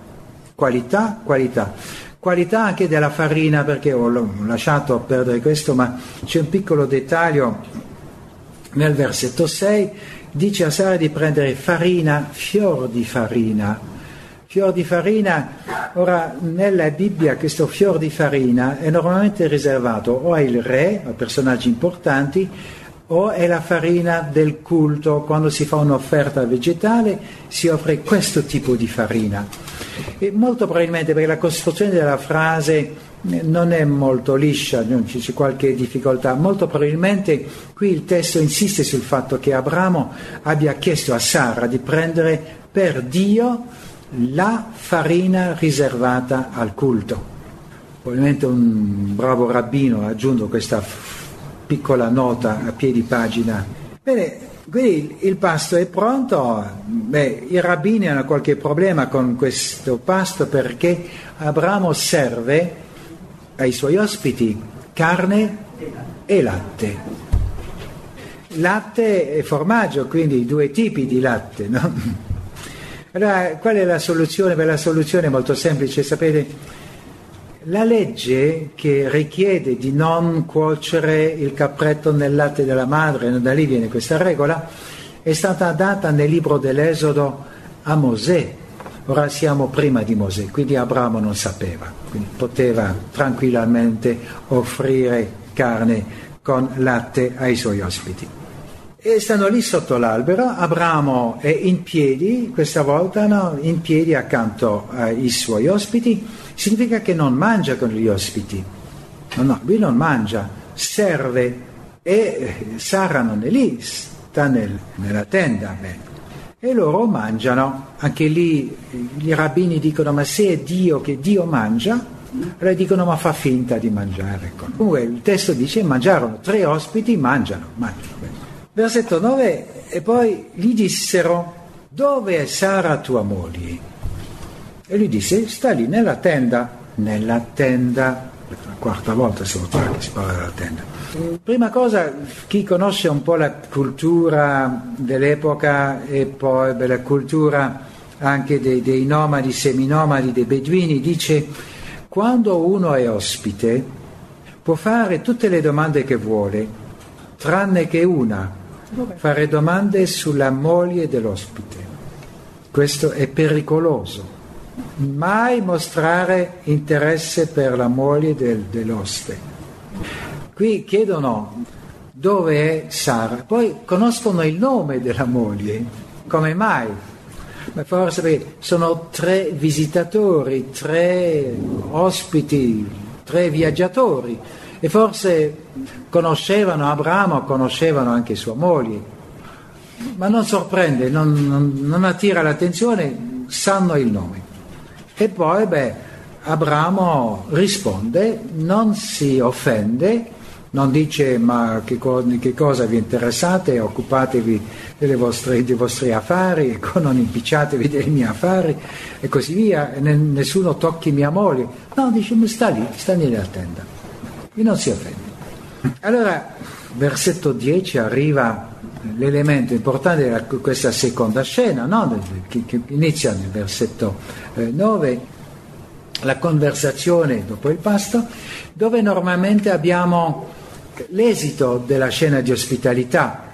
S1: Qualità, qualità qualità anche della farina perché ho lasciato perdere questo ma c'è un piccolo dettaglio nel versetto 6 dice a Sara di prendere farina, fior di farina. Fior di farina, ora nella Bibbia questo fior di farina è normalmente riservato o ai re, a personaggi importanti, o è la farina del culto, quando si fa un'offerta vegetale si offre questo tipo di farina. E molto probabilmente perché la costruzione della frase non è molto liscia, c'è qualche difficoltà. Molto probabilmente qui il testo insiste sul fatto che Abramo abbia chiesto a Sara di prendere per Dio la farina riservata al culto. Probabilmente un bravo rabbino ha aggiunto questa piccola nota a piedi pagina. Bene, quindi il pasto è pronto, Beh, i rabbini hanno qualche problema con questo pasto perché Abramo serve ai suoi ospiti carne e latte. Latte e formaggio, quindi due tipi di latte. No? [LAUGHS] Allora, qual è la soluzione? Beh, la soluzione è molto semplice, sapete, la legge che richiede di non cuocere il capretto nel latte della madre, da lì viene questa regola, è stata data nel libro dell'Esodo a Mosè, Ora siamo prima di Mosè, quindi Abramo non sapeva, quindi poteva tranquillamente offrire carne con latte ai suoi ospiti. E stanno lì sotto l'albero, Abramo è in piedi, questa volta no, in piedi accanto ai suoi ospiti, significa che non mangia con gli ospiti, no, no, lui non mangia, serve e Sara non è lì, sta nel, nella tenda. Beh e loro mangiano. Anche lì i rabbini dicono ma se è Dio che Dio mangia, allora dicono ma fa finta di mangiare. Comunque il testo dice mangiarono, tre ospiti mangiano, mangiano. Versetto 9 e poi gli dissero dove è Sara tua moglie? E lui disse sta lì nella tenda, nella tenda, la quarta volta se lo che si parla della tenda. Prima cosa, chi conosce un po' la cultura dell'epoca e poi la cultura anche dei, dei nomadi, seminomadi, dei beduini, dice quando uno è ospite può fare tutte le domande che vuole, tranne che una, fare domande sulla moglie dell'ospite. Questo è pericoloso. Mai mostrare interesse per la moglie del, dell'oste Qui chiedono dove è Sara, poi conoscono il nome della moglie, come mai? Ma forse perché sono tre visitatori, tre ospiti, tre viaggiatori e forse conoscevano Abramo, conoscevano anche sua moglie. Ma non sorprende, non, non, non attira l'attenzione, sanno il nome. E poi, beh, Abramo risponde, non si offende, non dice ma che, co- che cosa vi interessate, occupatevi vostre, dei vostri affari, [LAUGHS] ecco, non impicciatevi dei miei affari e così via, e nessuno tocchi mia moglie. No, dice sta lì, sta nella tenda e non si offende. Allora, versetto 10 arriva l'elemento importante di questa seconda scena, no? che, che, inizia nel versetto eh, 9, la conversazione dopo il pasto, dove normalmente abbiamo l'esito della scena di ospitalità,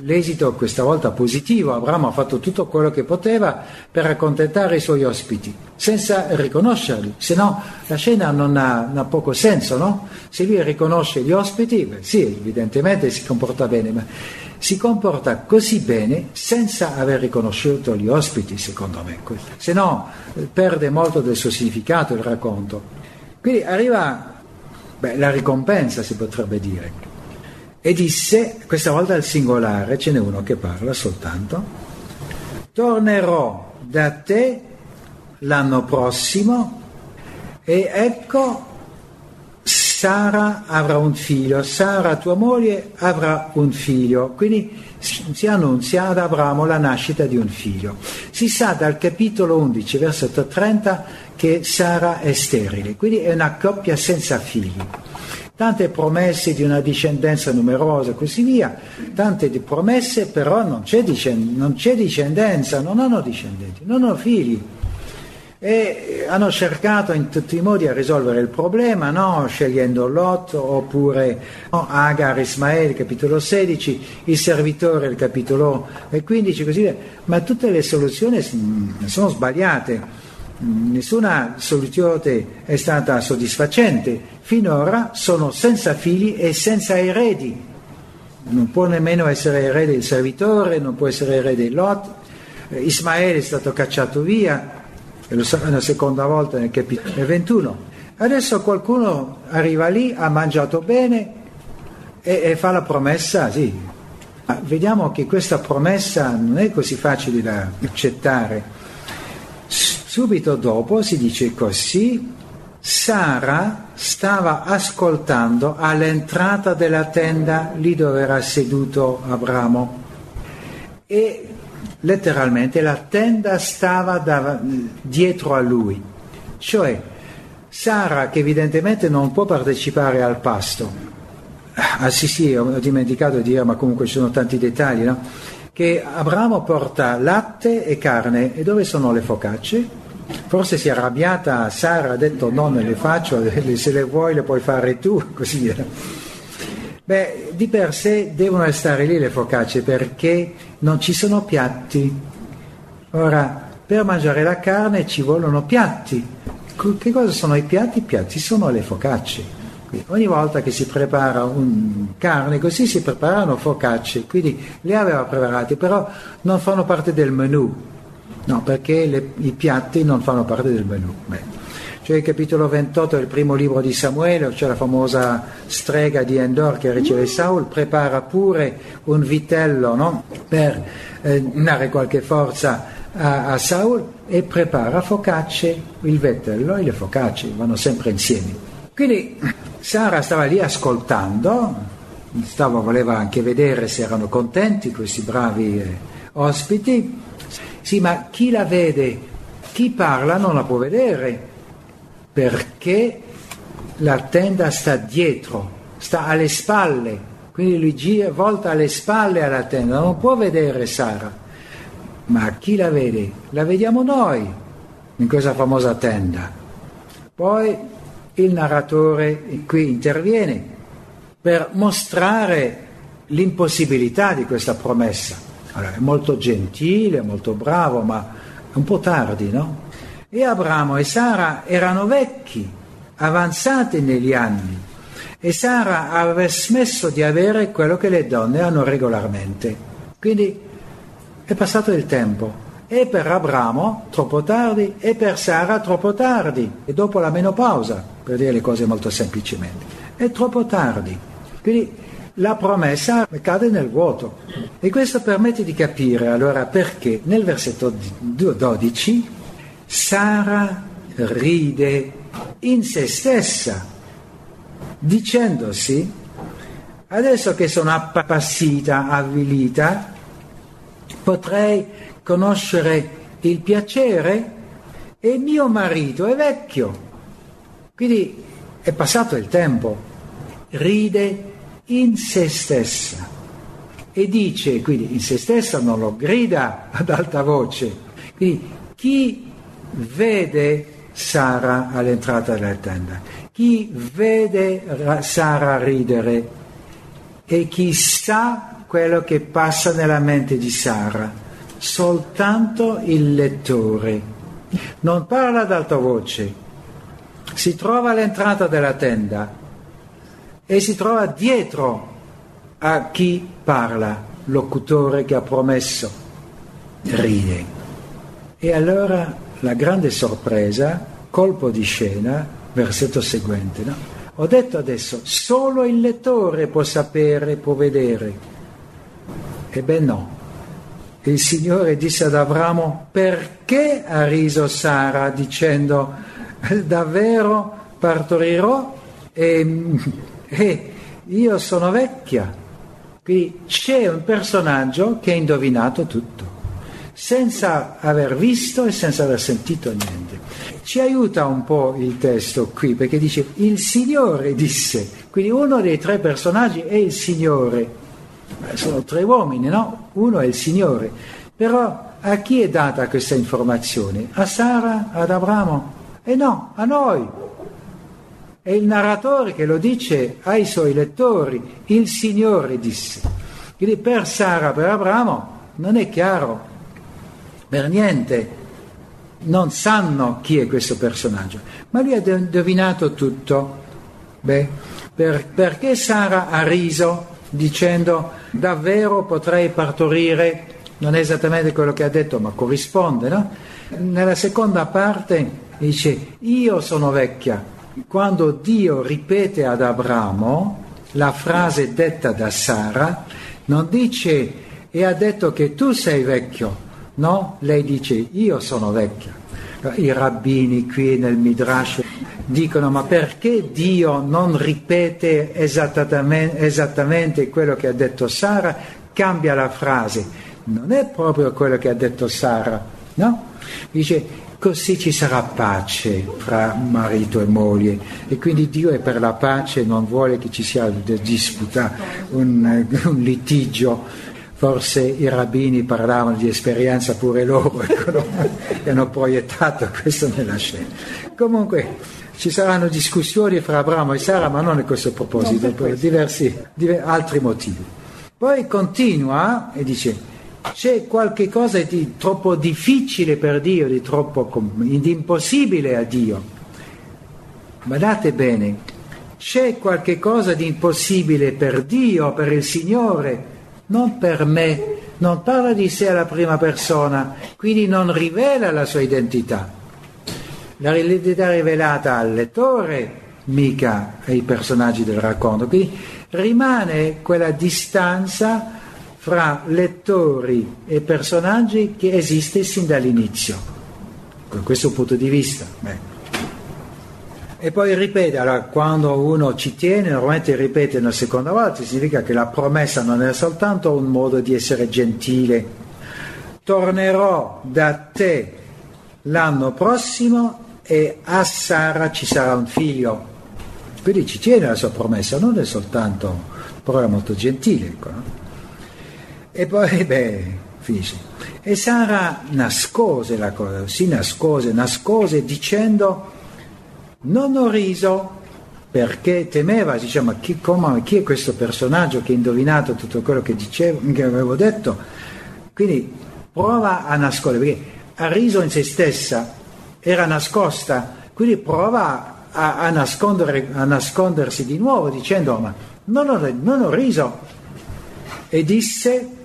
S1: l'esito questa volta positivo, Abramo ha fatto tutto quello che poteva per accontentare i suoi ospiti, senza riconoscerli, se no la scena non ha, non ha poco senso, no? Se lui riconosce gli ospiti, beh, sì, evidentemente si comporta bene, ma si comporta così bene senza aver riconosciuto gli ospiti, secondo me, se no perde molto del suo significato il racconto. Quindi arriva beh, la ricompensa, si potrebbe dire. E disse, questa volta al singolare, ce n'è uno che parla soltanto, tornerò da te l'anno prossimo e ecco Sara avrà un figlio, Sara tua moglie avrà un figlio, quindi si annunzia ad Abramo la nascita di un figlio. Si sa dal capitolo 11, versetto 30, che Sara è sterile, quindi è una coppia senza figli tante promesse di una discendenza numerosa e così via, tante promesse però non c'è, discend- non c'è discendenza, non hanno discendenti, non hanno figli. E hanno cercato in tutti i modi a risolvere il problema, no? scegliendo Lot oppure no? Agar, Ismaele, capitolo 16, il servitore, il capitolo 15, così via. Ma tutte le soluzioni sono sbagliate nessuna soluzione è stata soddisfacente. Finora sono senza figli e senza eredi. Non può nemmeno essere erede il servitore, non può essere erede Lot. Eh, Ismaele è stato cacciato via, e lo sarà una seconda volta nel capitolo 21. Adesso qualcuno arriva lì, ha mangiato bene e, e fa la promessa, sì. Ma vediamo che questa promessa non è così facile da accettare Subito dopo si dice così, Sara stava ascoltando all'entrata della tenda lì dove era seduto Abramo e letteralmente la tenda stava da, dietro a lui, cioè Sara che evidentemente non può partecipare al pasto. Ah sì sì, ho dimenticato di dire, ma comunque ci sono tanti dettagli, no? Che Abramo porta latte e carne e dove sono le focacce? Forse si è arrabbiata Sara, ha detto no, non le faccio, [LAUGHS] se le vuoi le puoi fare tu, [LAUGHS] così. Beh, di per sé devono stare lì le focacce perché non ci sono piatti. Ora, per mangiare la carne ci vogliono piatti. Che cosa sono i piatti? I piatti sono le focacce. Quindi, ogni volta che si prepara un carne così si preparano focacce, quindi le aveva preparate, però non fanno parte del menù No, perché le, i piatti non fanno parte del menù. Beh. Cioè il capitolo 28 del primo libro di Samuele, c'è la famosa strega di Endor che riceve Saul, prepara pure un vitello no? per eh, dare qualche forza a, a, Saul e prepara focacce, il vitello e le focacce vanno sempre insieme. Quindi Sara stava lì ascoltando, stava, voleva anche vedere se erano contenti questi bravi eh, ospiti sì, ma chi la vede, chi parla non la può vedere, perché la tenda sta dietro, sta alle spalle, quindi lui gira, volta alle spalle alla tenda, non può vedere Sara. Ma chi la vede? La vediamo noi in questa famosa tenda. Poi il narratore qui interviene per mostrare l'impossibilità di questa promessa. Allora, è molto gentile, molto bravo, ma è un po' tardi, no? E Abramo e Sara erano vecchi, avanzati negli anni, e Sara aveva smesso di avere quello che le donne hanno regolarmente. Quindi è passato il tempo. E per Abramo troppo tardi e per Sara troppo tardi. E dopo la menopausa, per dire le cose molto semplicemente. È troppo tardi. Quindi la promessa cade nel vuoto. E questo permette di capire allora perché nel versetto 12 Sara ride in se stessa, dicendosi, adesso che sono appassita, avvilita, potrei conoscere il piacere e mio marito è vecchio. Quindi è passato il tempo, ride in se stessa. E dice, quindi in se stessa non lo grida ad alta voce, quindi chi vede Sara all'entrata della tenda, chi vede Sara ridere? E chi sa quello che passa nella mente di Sara, soltanto il lettore. Non parla ad alta voce, si trova all'entrata della tenda e si trova dietro a chi parla, locutore che ha promesso, ride. E allora la grande sorpresa, colpo di scena, versetto seguente, no? Ho detto adesso, solo il lettore può sapere, può vedere. Ebbene no. Il Signore disse ad Abramo, perché ha riso Sara dicendo, davvero partorirò e, e io sono vecchia? Quindi c'è un personaggio che ha indovinato tutto, senza aver visto e senza aver sentito niente. Ci aiuta un po' il testo qui, perché dice il Signore disse, quindi uno dei tre personaggi è il Signore. Sono tre uomini, no? Uno è il Signore. Però a chi è data questa informazione? A Sara? Ad Abramo? E no, a noi. È il narratore che lo dice ai suoi lettori, il Signore disse. Quindi per Sara, per Abramo, non è chiaro, per niente, non sanno chi è questo personaggio, ma lui ha indovinato tutto. Beh, per, perché Sara ha riso dicendo davvero potrei partorire, non è esattamente quello che ha detto, ma corrisponde, no? Nella seconda parte dice io sono vecchia, quando Dio ripete ad Abramo la frase detta da Sara, non dice e ha detto che tu sei vecchio, no? Lei dice io sono vecchia. I rabbini qui nel Midrash dicono ma perché Dio non ripete esattamente, esattamente quello che ha detto Sara, cambia la frase. Non è proprio quello che ha detto Sara, no? Dice così ci sarà pace fra marito e moglie e quindi Dio è per la pace, non vuole che ci sia disputa, un, un litigio. Forse i rabbini parlavano di esperienza pure loro [LAUGHS] e hanno proiettato questo nella scena. Comunque ci saranno discussioni fra Abramo e Sara, ma non a questo proposito, per diversi, diversi altri motivi. Poi continua e dice c'è qualche cosa di troppo difficile per Dio, di troppo di impossibile a Dio. Guardate bene, c'è qualche cosa di impossibile per Dio, per il Signore, non per me. Non parla di sé alla prima persona, quindi non rivela la sua identità. La identità rivelata al lettore, mica ai personaggi del racconto. Quindi rimane quella distanza fra lettori e personaggi che esiste sin dall'inizio, con questo punto di vista. Beh. E poi ripete, allora, quando uno ci tiene, normalmente ripete una seconda volta, significa che la promessa non è soltanto un modo di essere gentile. Tornerò da te l'anno prossimo e a Sara ci sarà un figlio. Quindi ci tiene la sua promessa, non è soltanto parola molto gentile. Ecco, no? E poi, [LAUGHS] beh, finisce. E Sara nascose la cosa, si nascose, nascose dicendo non ho riso perché temeva, dice ma chi, come, chi è questo personaggio che ha indovinato tutto quello che, dicevo, che avevo detto? Quindi prova a nascondere, perché ha riso in se stessa, era nascosta, quindi prova a, a, a nascondersi di nuovo dicendo ma non ho, non ho riso. E disse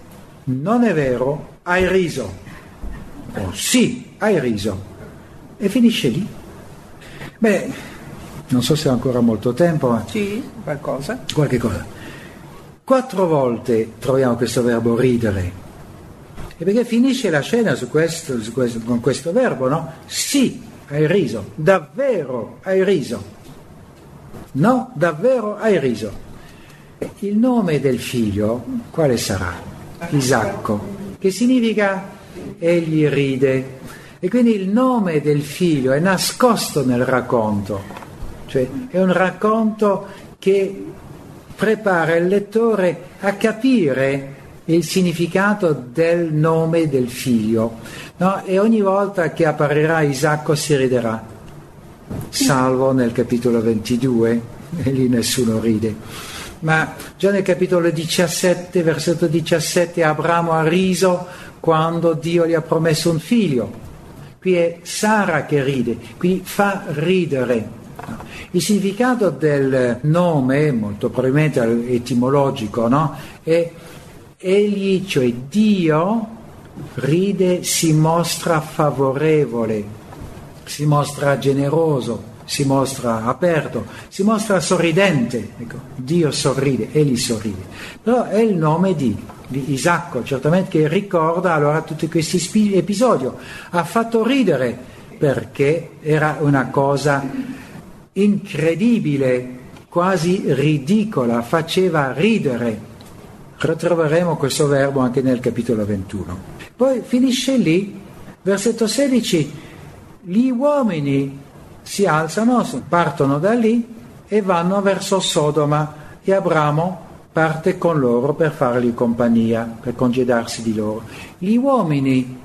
S1: non è vero, hai riso. Oh, sì, hai riso. E finisce lì. Beh, non so se ho ancora molto tempo, ma...
S3: Sì, qualcosa.
S1: Qualche cosa. Quattro volte troviamo questo verbo ridere. E perché finisce la scena su questo, su questo, con questo verbo, no? Sì, hai riso, davvero hai riso. No, davvero hai riso. Il nome del figlio quale sarà? Isacco, che significa egli ride. E quindi il nome del figlio è nascosto nel racconto, cioè è un racconto che prepara il lettore a capire il significato del nome del figlio. No? E ogni volta che apparirà Isacco si riderà, salvo nel capitolo 22, e lì nessuno ride. Ma già nel capitolo 17, versetto 17, Abramo ha riso quando Dio gli ha promesso un figlio. Qui è Sara che ride, qui fa ridere. Il significato del nome, molto probabilmente etimologico, no? è egli, cioè Dio, ride, si mostra favorevole, si mostra generoso, si mostra aperto, si mostra sorridente. Ecco, Dio sorride, egli sorride. Però è il nome di, di Isacco, certamente che ricorda allora tutti questi episodi. Ha fatto ridere perché era una cosa incredibile, quasi ridicola, faceva ridere Ritroveremo questo verbo anche nel capitolo 21. Poi finisce lì, versetto 16, gli uomini si alzano, partono da lì e vanno verso Sodoma e Abramo parte con loro per fargli compagnia, per congedarsi di loro. Gli uomini,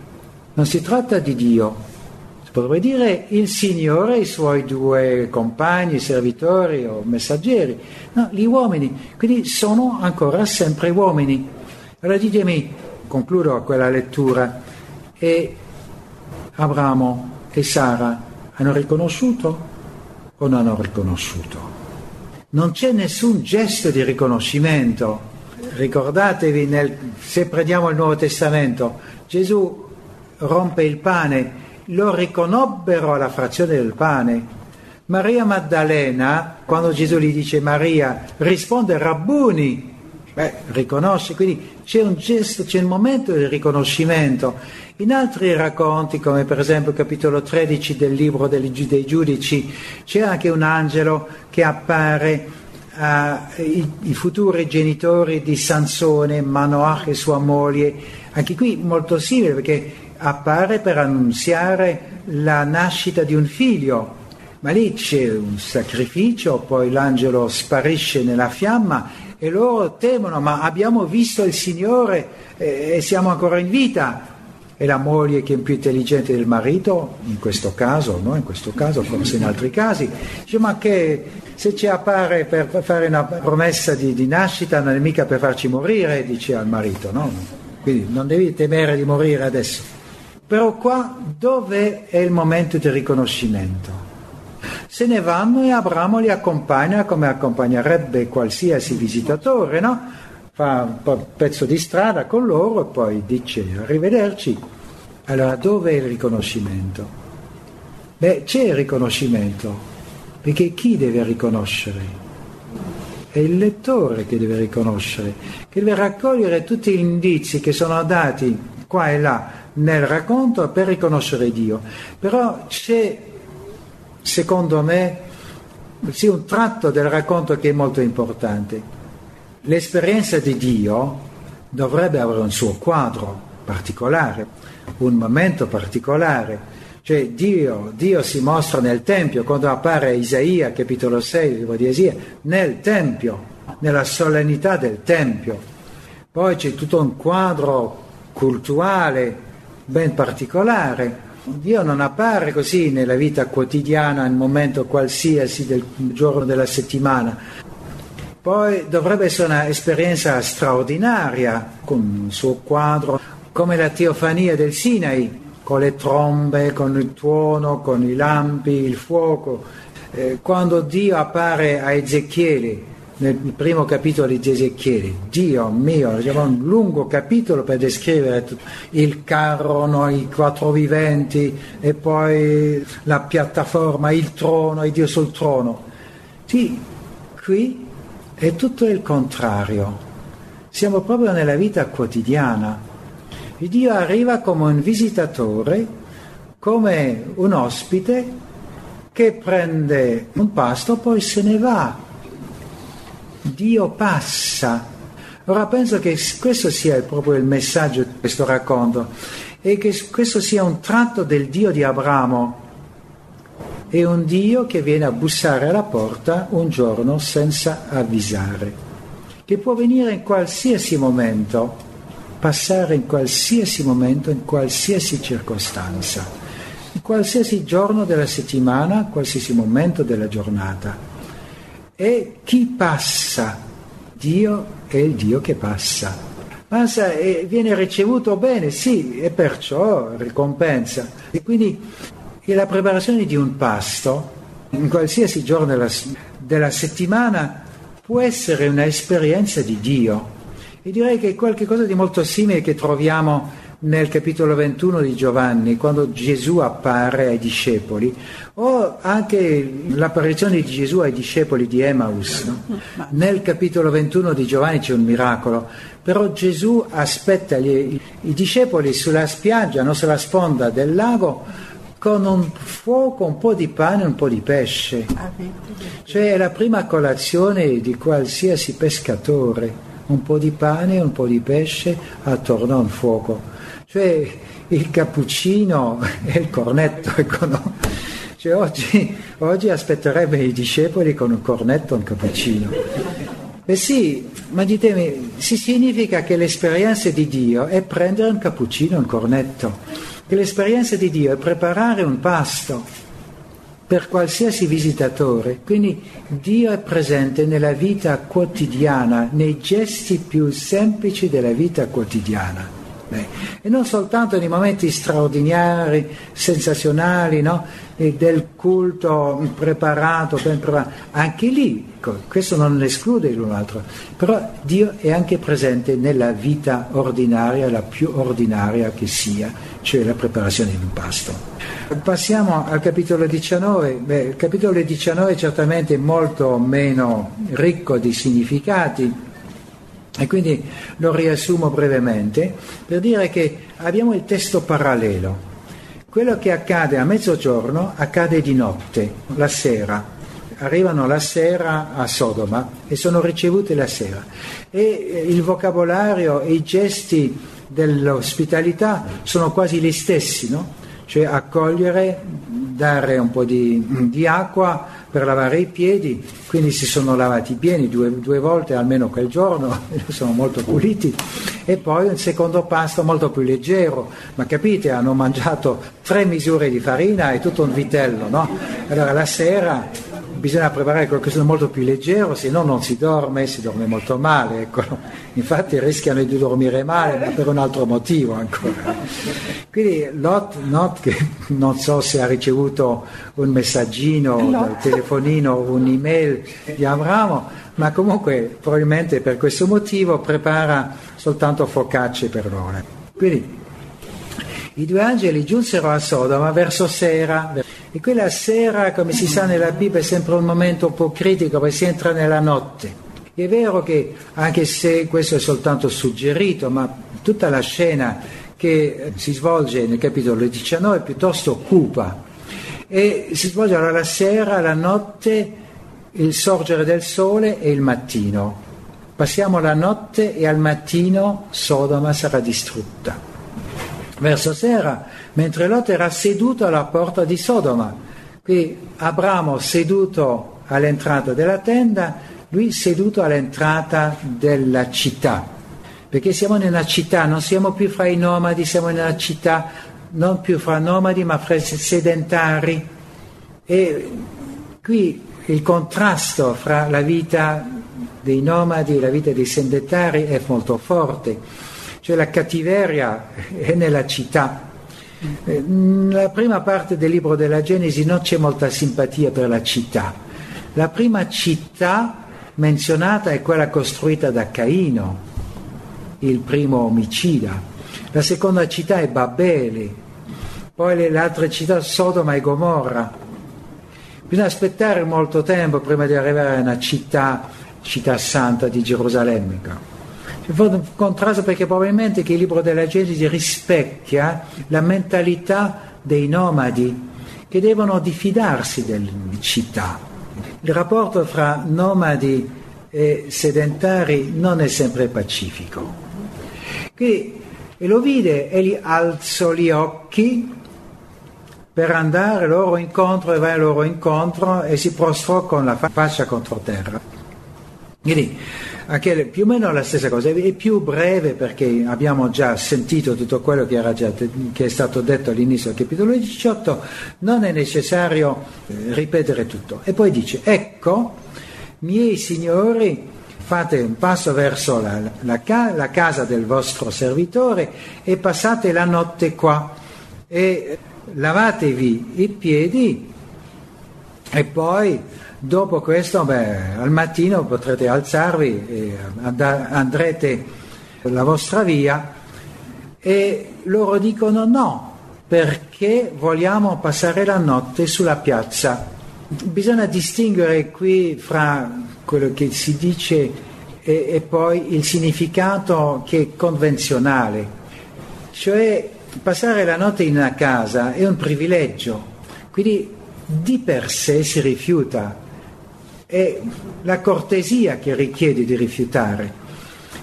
S1: non si tratta di Dio, Potrebbe dire il Signore e i suoi due compagni, servitori o messaggeri. No, gli uomini. Quindi sono ancora sempre uomini. Allora ditemi, concludo quella lettura, e Abramo e Sara hanno riconosciuto o non hanno riconosciuto? Non c'è nessun gesto di riconoscimento. Ricordatevi, nel, se prendiamo il Nuovo Testamento, Gesù rompe il pane lo riconobbero alla frazione del pane. Maria Maddalena, quando Gesù gli dice Maria, risponde Rabbuni, beh, riconosce, quindi c'è un gesto, c'è un momento di riconoscimento. In altri racconti, come per esempio il capitolo 13 del libro dei, giudici, c'è anche un angelo che appare ai futuri genitori di Sansone, Manoach e sua moglie, anche qui molto simile perché appare per annunziare la nascita di un figlio, ma lì c'è un sacrificio, poi l'angelo sparisce nella fiamma e loro temono, ma abbiamo visto il Signore e siamo ancora in vita. E la moglie che è più intelligente del marito, in questo caso, no? in questo caso, forse in altri casi, dice ma che se ci appare per fare una promessa di, di nascita non è mica per farci morire, dice al marito, no? Quindi non devi temere di morire adesso. Però qua dove è il momento di riconoscimento? Se ne vanno e Abramo li accompagna come accompagnerebbe qualsiasi visitatore, no? Fa un pezzo di strada con loro e poi dice arrivederci. Allora dove è il riconoscimento? Beh, c'è il riconoscimento, perché chi deve riconoscere? È il lettore che deve riconoscere, che deve raccogliere tutti gli indizi che sono dati qua e là nel racconto per riconoscere Dio. Però c'è, secondo me, sì, un tratto del racconto che è molto importante. L'esperienza di Dio dovrebbe avere un suo quadro particolare, un momento particolare. Cioè Dio, Dio si mostra nel Tempio, quando appare Isaia, capitolo 6, il libro di Isaia, nel Tempio, nella solennità del Tempio. Poi c'è tutto un quadro culturale ben particolare. Dio non appare così nella vita quotidiana, nel momento qualsiasi del giorno della settimana. Poi dovrebbe essere un'esperienza straordinaria, con il suo quadro, come la teofania del Sinai, con le trombe, con il tuono, con i lampi, il fuoco. Eh, quando Dio appare a Ezechiele, nel primo capitolo di Ezechiele. Dio mio, abbiamo un lungo capitolo per descrivere il carro, no, i quattro viventi e poi la piattaforma, il trono e Dio sul trono. Sì, qui è tutto il contrario. Siamo proprio nella vita quotidiana. Dio arriva come un visitatore come un ospite che prende un pasto poi se ne va. Dio passa. Ora penso che questo sia proprio il messaggio di questo racconto e che questo sia un tratto del Dio di Abramo. È un Dio che viene a bussare alla porta un giorno senza avvisare, che può venire in qualsiasi momento, passare in qualsiasi momento, in qualsiasi circostanza, in qualsiasi giorno della settimana, qualsiasi momento della giornata. E chi passa? Dio è il Dio che passa. Passa e viene ricevuto bene, sì, e perciò ricompensa. E quindi la preparazione di un pasto, in qualsiasi giorno della, della settimana, può essere un'esperienza di Dio. E direi che è qualcosa di molto simile che troviamo nel capitolo 21 di Giovanni, quando Gesù appare ai discepoli, o anche l'apparizione di Gesù ai discepoli di Emmaus. No? Nel capitolo 21 di Giovanni c'è un miracolo, però Gesù aspetta gli, i discepoli sulla spiaggia, non sulla sponda del lago, con un fuoco, un po' di pane e un po' di pesce. Cioè è la prima colazione di qualsiasi pescatore, un po' di pane e un po' di pesce attorno a un fuoco cioè il cappuccino [LAUGHS] e il cornetto. Ecco, no? cioè, oggi, oggi, aspetterebbe i discepoli con un cornetto e un cappuccino. Eh sì, ma ditemi, si significa che l'esperienza di Dio è prendere un cappuccino e un cornetto, che l'esperienza di Dio è preparare un pasto per qualsiasi visitatore. Quindi Dio è presente nella vita quotidiana, nei gesti più semplici della vita quotidiana. Beh, e non soltanto nei momenti straordinari, sensazionali, no? del culto preparato, ben preparato, anche lì, questo non esclude l'un l'altro, però Dio è anche presente nella vita ordinaria, la più ordinaria che sia, cioè la preparazione di un pasto. Passiamo al capitolo 19, Beh, il capitolo 19 è certamente molto meno ricco di significati, e quindi lo riassumo brevemente per dire che abbiamo il testo parallelo. Quello che accade a mezzogiorno accade di notte, la sera. Arrivano la sera a Sodoma e sono ricevute la sera. E eh, il vocabolario e i gesti dell'ospitalità sono quasi gli stessi, no? Cioè accogliere, dare un po' di, di acqua, per lavare i piedi, quindi si sono lavati i piedi due, due volte almeno quel giorno, [LAUGHS] sono molto puliti, e poi un secondo pasto molto più leggero, ma capite, hanno mangiato tre misure di farina e tutto un vitello, no? Allora la sera bisogna preparare qualcosa di molto più leggero, se no non si dorme, si dorme molto male. Ecco. Infatti rischiano di dormire male, ma per un altro motivo ancora. Quindi Lot, Lot che non so se ha ricevuto un messaggino dal telefonino o un'email di Abramo, ma comunque probabilmente per questo motivo prepara soltanto focacce per l'ora. Quindi i due angeli giunsero a Sodoma verso sera e quella sera, come si sa nella Bibbia, è sempre un momento un po' critico perché si entra nella notte. È vero che, anche se questo è soltanto suggerito, ma tutta la scena che si svolge nel capitolo 19 è piuttosto cupa. E si svolge allora la sera, la notte, il sorgere del sole e il mattino. Passiamo la notte e al mattino Sodoma sarà distrutta verso sera, mentre Lot era seduto alla porta di Sodoma. Qui Abramo seduto all'entrata della tenda, lui seduto all'entrata della città. Perché siamo nella città, non siamo più fra i nomadi, siamo nella città, non più fra nomadi ma fra sedentari. E qui il contrasto fra la vita dei nomadi e la vita dei sedentari è molto forte cioè la cattiveria [LAUGHS] è nella città. Nella prima parte del libro della Genesi non c'è molta simpatia per la città. La prima città menzionata è quella costruita da Caino, il primo omicida. La seconda città è Babele, poi le altre città Sodoma e Gomorra. Bisogna aspettare molto tempo prima di arrivare a una città, città santa di Gerusalemme contrasto perché probabilmente che il libro della Genesi rispecchia la mentalità dei nomadi che devono diffidarsi delle città. Il rapporto fra nomadi e sedentari non è sempre pacifico. Qui e lo vide e gli alzò gli occhi per andare loro incontro e va loro incontro e si prostrò con la faccia contro terra. Quindi anche più o meno la stessa cosa, è più breve perché abbiamo già sentito tutto quello che, già, che è stato detto all'inizio del capitolo 18, non è necessario eh, ripetere tutto. E poi dice, ecco, miei signori, fate un passo verso la, la, la casa del vostro servitore e passate la notte qua e lavatevi i piedi e poi Dopo questo, beh, al mattino potrete alzarvi e andrete la vostra via. E loro dicono no, perché vogliamo passare la notte sulla piazza. Bisogna distinguere qui fra quello che si dice e, e poi il significato che è convenzionale, cioè passare la notte in una casa è un privilegio, quindi di per sé si rifiuta è la cortesia che richiede di rifiutare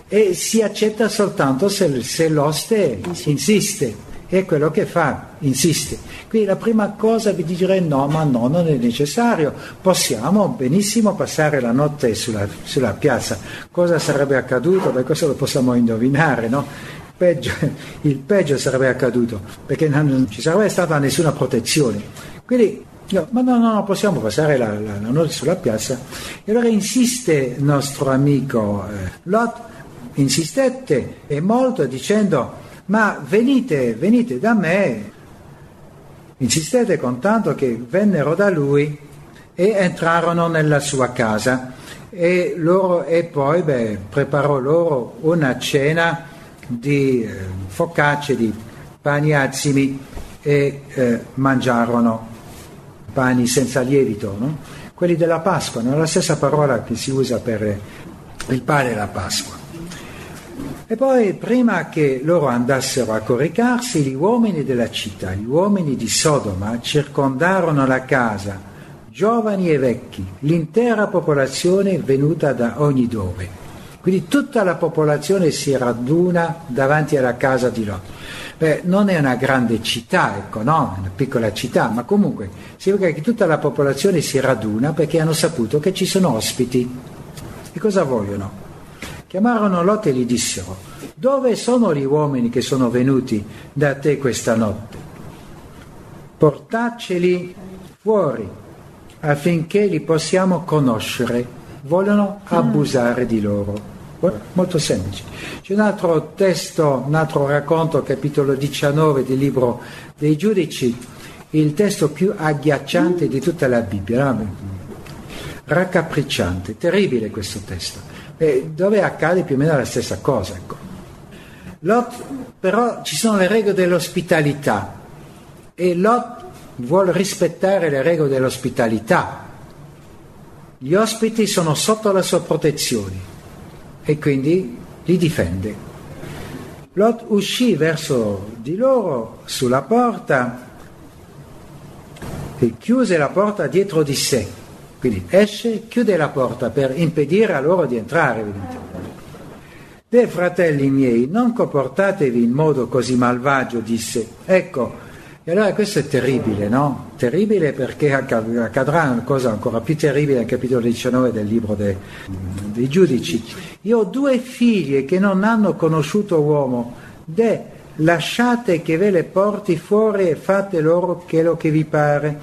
S1: e si accetta soltanto se, se l'oste insiste. È quello che fa, insiste. Quindi la prima cosa vi direi no, ma no, non è necessario. Possiamo benissimo passare la notte sulla, sulla piazza. Cosa sarebbe accaduto? Beh, questo lo possiamo indovinare, no? Peggio, [LAUGHS] il peggio sarebbe accaduto perché non ci sarebbe stata nessuna protezione. Quindi No, ma no, no, possiamo passare la, la, la, notte sulla piazza. E allora insiste il nostro amico eh, Lot, insistette e molto dicendo, ma venite, venite da me. Insistette con tanto che vennero da lui e entrarono nella sua casa e, loro, e poi beh, preparò loro una cena di eh, focacce, di pani azimi e eh, mangiarono pani senza lievito, no? quelli della Pasqua, non è la stessa parola che si usa per il pane della Pasqua. E poi, prima che loro andassero a coricarsi, gli uomini della città, gli uomini di Sodoma, circondarono la casa, giovani e vecchi, l'intera popolazione venuta da ogni dove. Quindi tutta la popolazione si raduna davanti alla casa di Lot. Beh, non è una grande città, ecco, no, è una piccola città, ma comunque significa che tutta la popolazione si raduna perché hanno saputo che ci sono ospiti. E cosa vogliono? Chiamarono Lot e gli dissero, dove sono gli uomini che sono venuti da te questa notte? Portaceli fuori affinché li possiamo conoscere. Vogliono abusare di loro. Molto semplice. C'è un altro testo, un altro racconto, capitolo 19 del libro dei giudici, il testo più agghiacciante di tutta la Bibbia, raccapricciante, terribile questo testo, eh, dove accade più o meno la stessa cosa. Ecco. Lot, però ci sono le regole dell'ospitalità e Lot vuole rispettare le regole dell'ospitalità. Gli ospiti sono sotto la sua protezione e quindi li difende. Lot uscì verso di loro sulla porta e chiuse la porta dietro di sé. Quindi esce, chiude la porta per impedire a loro di entrare, evidentemente. Beh, fratelli miei, non comportatevi in modo così malvagio, disse. Ecco, e allora questo è terribile, no? Terribile perché accadrà una cosa ancora più terribile nel capitolo 19 del libro dei, dei giudici. Io ho due figlie che non hanno conosciuto uomo, de, lasciate che ve le porti fuori e fate loro quello che vi pare,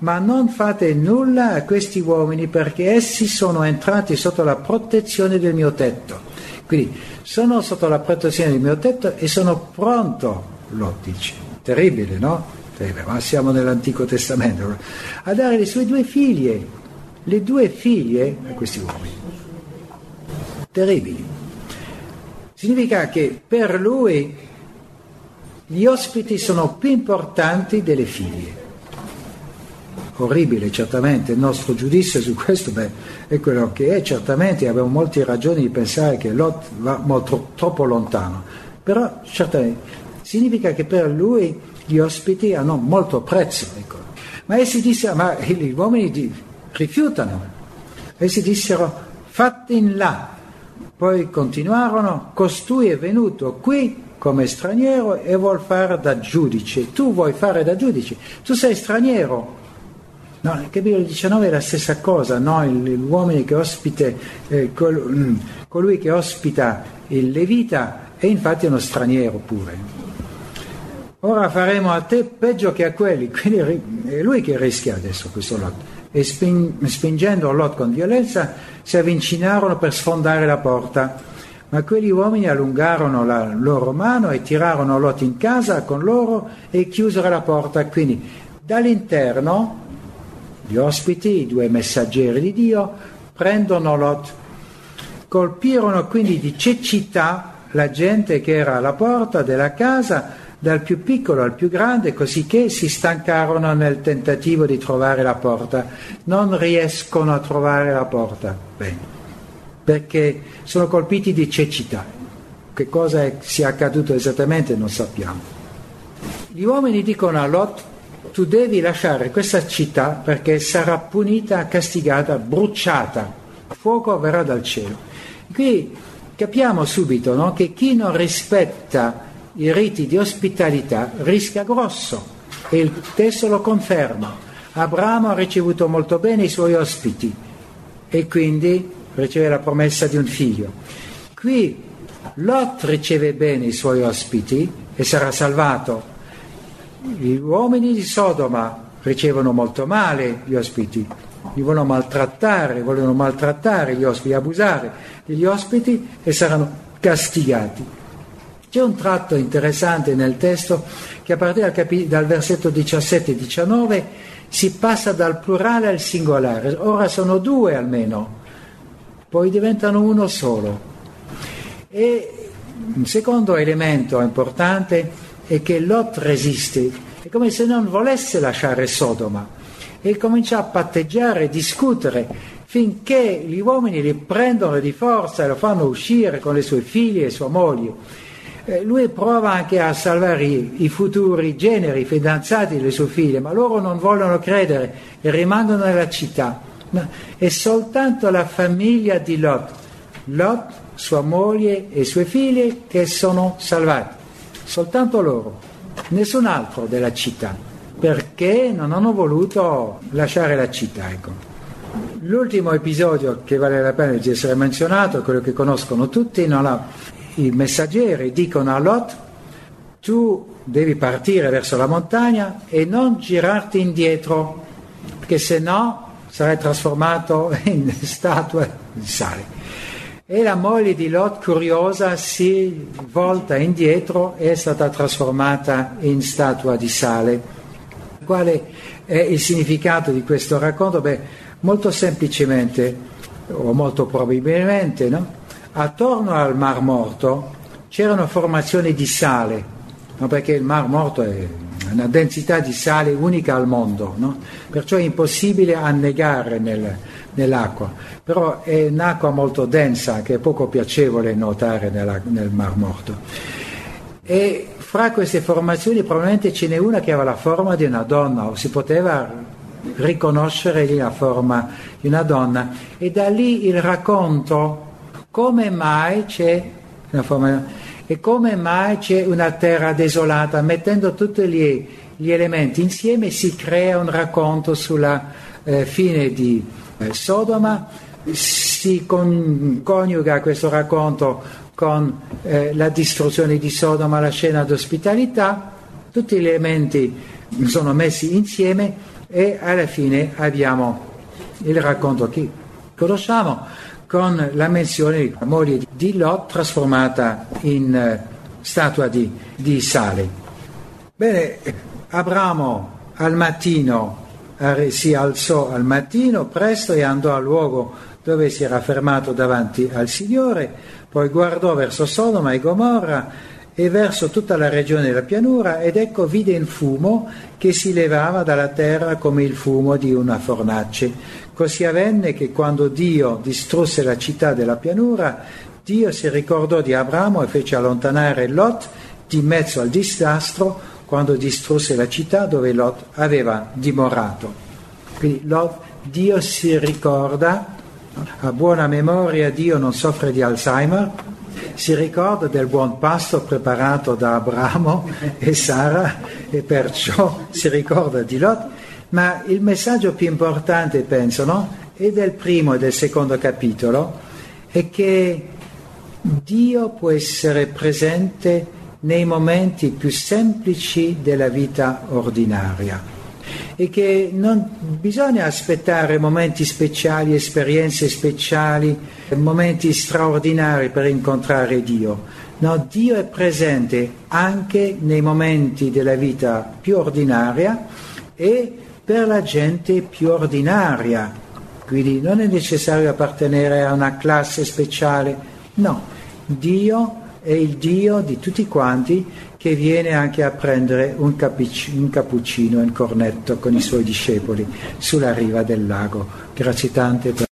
S1: ma non fate nulla a questi uomini perché essi sono entrati sotto la protezione del mio tetto. Quindi sono sotto la protezione del mio tetto e sono pronto, lo dice terribile, no? Terribile, ma siamo nell'Antico Testamento, a dare le sue due figlie, le due figlie a questi uomini. Terribili. Significa che per lui gli ospiti sono più importanti delle figlie. Orribile, certamente, il nostro giudizio su questo beh, è quello che è, certamente abbiamo molte ragioni di pensare che Lot va molto, troppo lontano, però certamente significa che per lui gli ospiti hanno molto prezzo. Ecco. Ma essi dissero, ma gli uomini di, rifiutano. Essi dissero, fatti in là. Poi continuarono, costui è venuto qui come straniero e vuol fare da giudice. Tu vuoi fare da giudice, tu sei straniero. No, il capitolo 19 è la stessa cosa, no? l'uomo che ospita, eh, col, mm, colui che ospita il Levita è infatti uno straniero pure. Ora faremo a te peggio che a quelli, quindi è lui che rischia adesso questo Lot. E spingendo Lot con violenza si avvicinarono per sfondare la porta. Ma quegli uomini allungarono la loro mano e tirarono Lot in casa con loro e chiusero la porta. Quindi dall'interno gli ospiti, i due messaggeri di Dio, prendono Lot. Colpirono quindi di cecità la gente che era alla porta della casa dal più piccolo al più grande, così che si stancarono nel tentativo di trovare la porta. Non riescono a trovare la porta. Bene. Perché sono colpiti di cecità. Che cosa sia accaduto esattamente non sappiamo. Gli uomini dicono a Lot, tu devi lasciare questa città perché sarà punita, castigata, bruciata. Fuoco verrà dal cielo. Qui capiamo subito no, che chi non rispetta i riti di ospitalità rischia grosso e il testo lo conferma. Abramo ha ricevuto molto bene i suoi ospiti e quindi riceve la promessa di un figlio. Qui Lot riceve bene i suoi ospiti e sarà salvato. Gli uomini di Sodoma ricevono molto male gli ospiti, li vogliono maltrattare, vogliono maltrattare gli ospiti, abusare degli ospiti e saranno castigati. C'è un tratto interessante nel testo che a partire dal, capi- dal versetto 17 e 19 si passa dal plurale al singolare, ora sono due almeno, poi diventano uno solo. E un secondo elemento importante è che Lot resiste, è come se non volesse lasciare Sodoma e comincia a patteggiare, a discutere finché gli uomini li prendono di forza e lo fanno uscire con le sue figlie e sua moglie eh, lui prova anche a salvare i, i, futuri generi, i fidanzati delle sue figlie, ma loro non vogliono credere e rimangono nella città. No, è soltanto la famiglia di Lot, Lot, sua moglie e sue figlie che sono salvati, soltanto loro, nessun altro della città, perché non hanno voluto lasciare la città. Ecco. L'ultimo episodio che vale la pena di essere menzionato, quello che conoscono tutti, non ha i messaggeri dicono a Lot, tu devi partire verso la montagna e non girarti indietro, perché se no sarai trasformato [LAUGHS] in statua di sale. E la moglie di Lot, curiosa, si volta indietro e è stata trasformata in statua di sale. Quale è il significato di questo racconto? Beh, molto semplicemente, o molto probabilmente, no? Attorno al Mar Morto c'erano formazioni di sale, no? perché il Mar Morto è una densità di sale unica al mondo, no? perciò è impossibile annegare nel, nell'acqua, però è un'acqua molto densa che è poco piacevole nuotare nella, nel Mar Morto. E fra queste formazioni probabilmente ce n'è una che aveva la forma di una donna, o si poteva riconoscere lì la forma di una donna, e da lì il racconto come mai c'è una forma e come mai c'è una terra desolata, mettendo tutti gli, gli elementi insieme si crea un racconto sulla eh, fine di eh, Sodoma, si con, coniuga questo racconto con eh, la distruzione di Sodoma, la scena d'ospitalità, tutti gli elementi sono messi insieme e alla fine abbiamo il racconto che conosciamo con la menzione di moglie di Lot trasformata in eh, statua di, di sale. Bene, Abramo al mattino si alzò al mattino presto e andò al luogo dove si era fermato davanti al Signore, poi guardò verso Sodoma e Gomorra e verso tutta la regione della pianura ed ecco vide il fumo che si levava dalla terra come il fumo di una fornace. Così avvenne che quando Dio distrusse la città della pianura, Dio si ricordò di Abramo e fece allontanare Lot di mezzo al disastro quando distrusse la città dove Lot aveva dimorato. Quindi Lot, Dio si ricorda, a buona memoria Dio non soffre di Alzheimer, si ricorda del buon pasto preparato da Abramo e Sara e perciò si ricorda di Lot, ma il messaggio più importante, penso, no? e del primo e del secondo capitolo è che Dio può essere presente nei momenti più semplici della vita ordinaria e che non bisogna aspettare momenti speciali, esperienze speciali, momenti straordinari per incontrare Dio. No, Dio è presente anche nei momenti della vita più ordinaria e per la gente più ordinaria. Quindi non è necessario appartenere a una classe speciale, no, Dio è il Dio di tutti quanti che viene anche a prendere un, capic- un cappuccino un cornetto con i suoi discepoli sulla riva del lago. Grazie tante per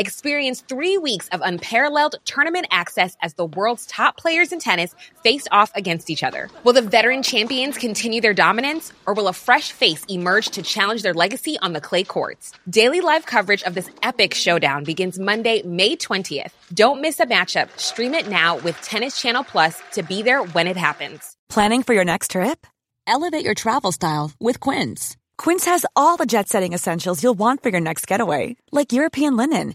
S4: Experience three weeks of unparalleled tournament access as the world's top players in tennis face off against each other. Will the veteran champions continue their dominance, or will a fresh face emerge to challenge their legacy on the clay courts? Daily live coverage of this epic showdown begins Monday, May 20th. Don't miss a matchup. Stream it now with Tennis Channel Plus to be there when it happens.
S3: Planning for your next trip? Elevate your travel style with Quince. Quince has all the jet setting essentials you'll want for your next getaway, like European linen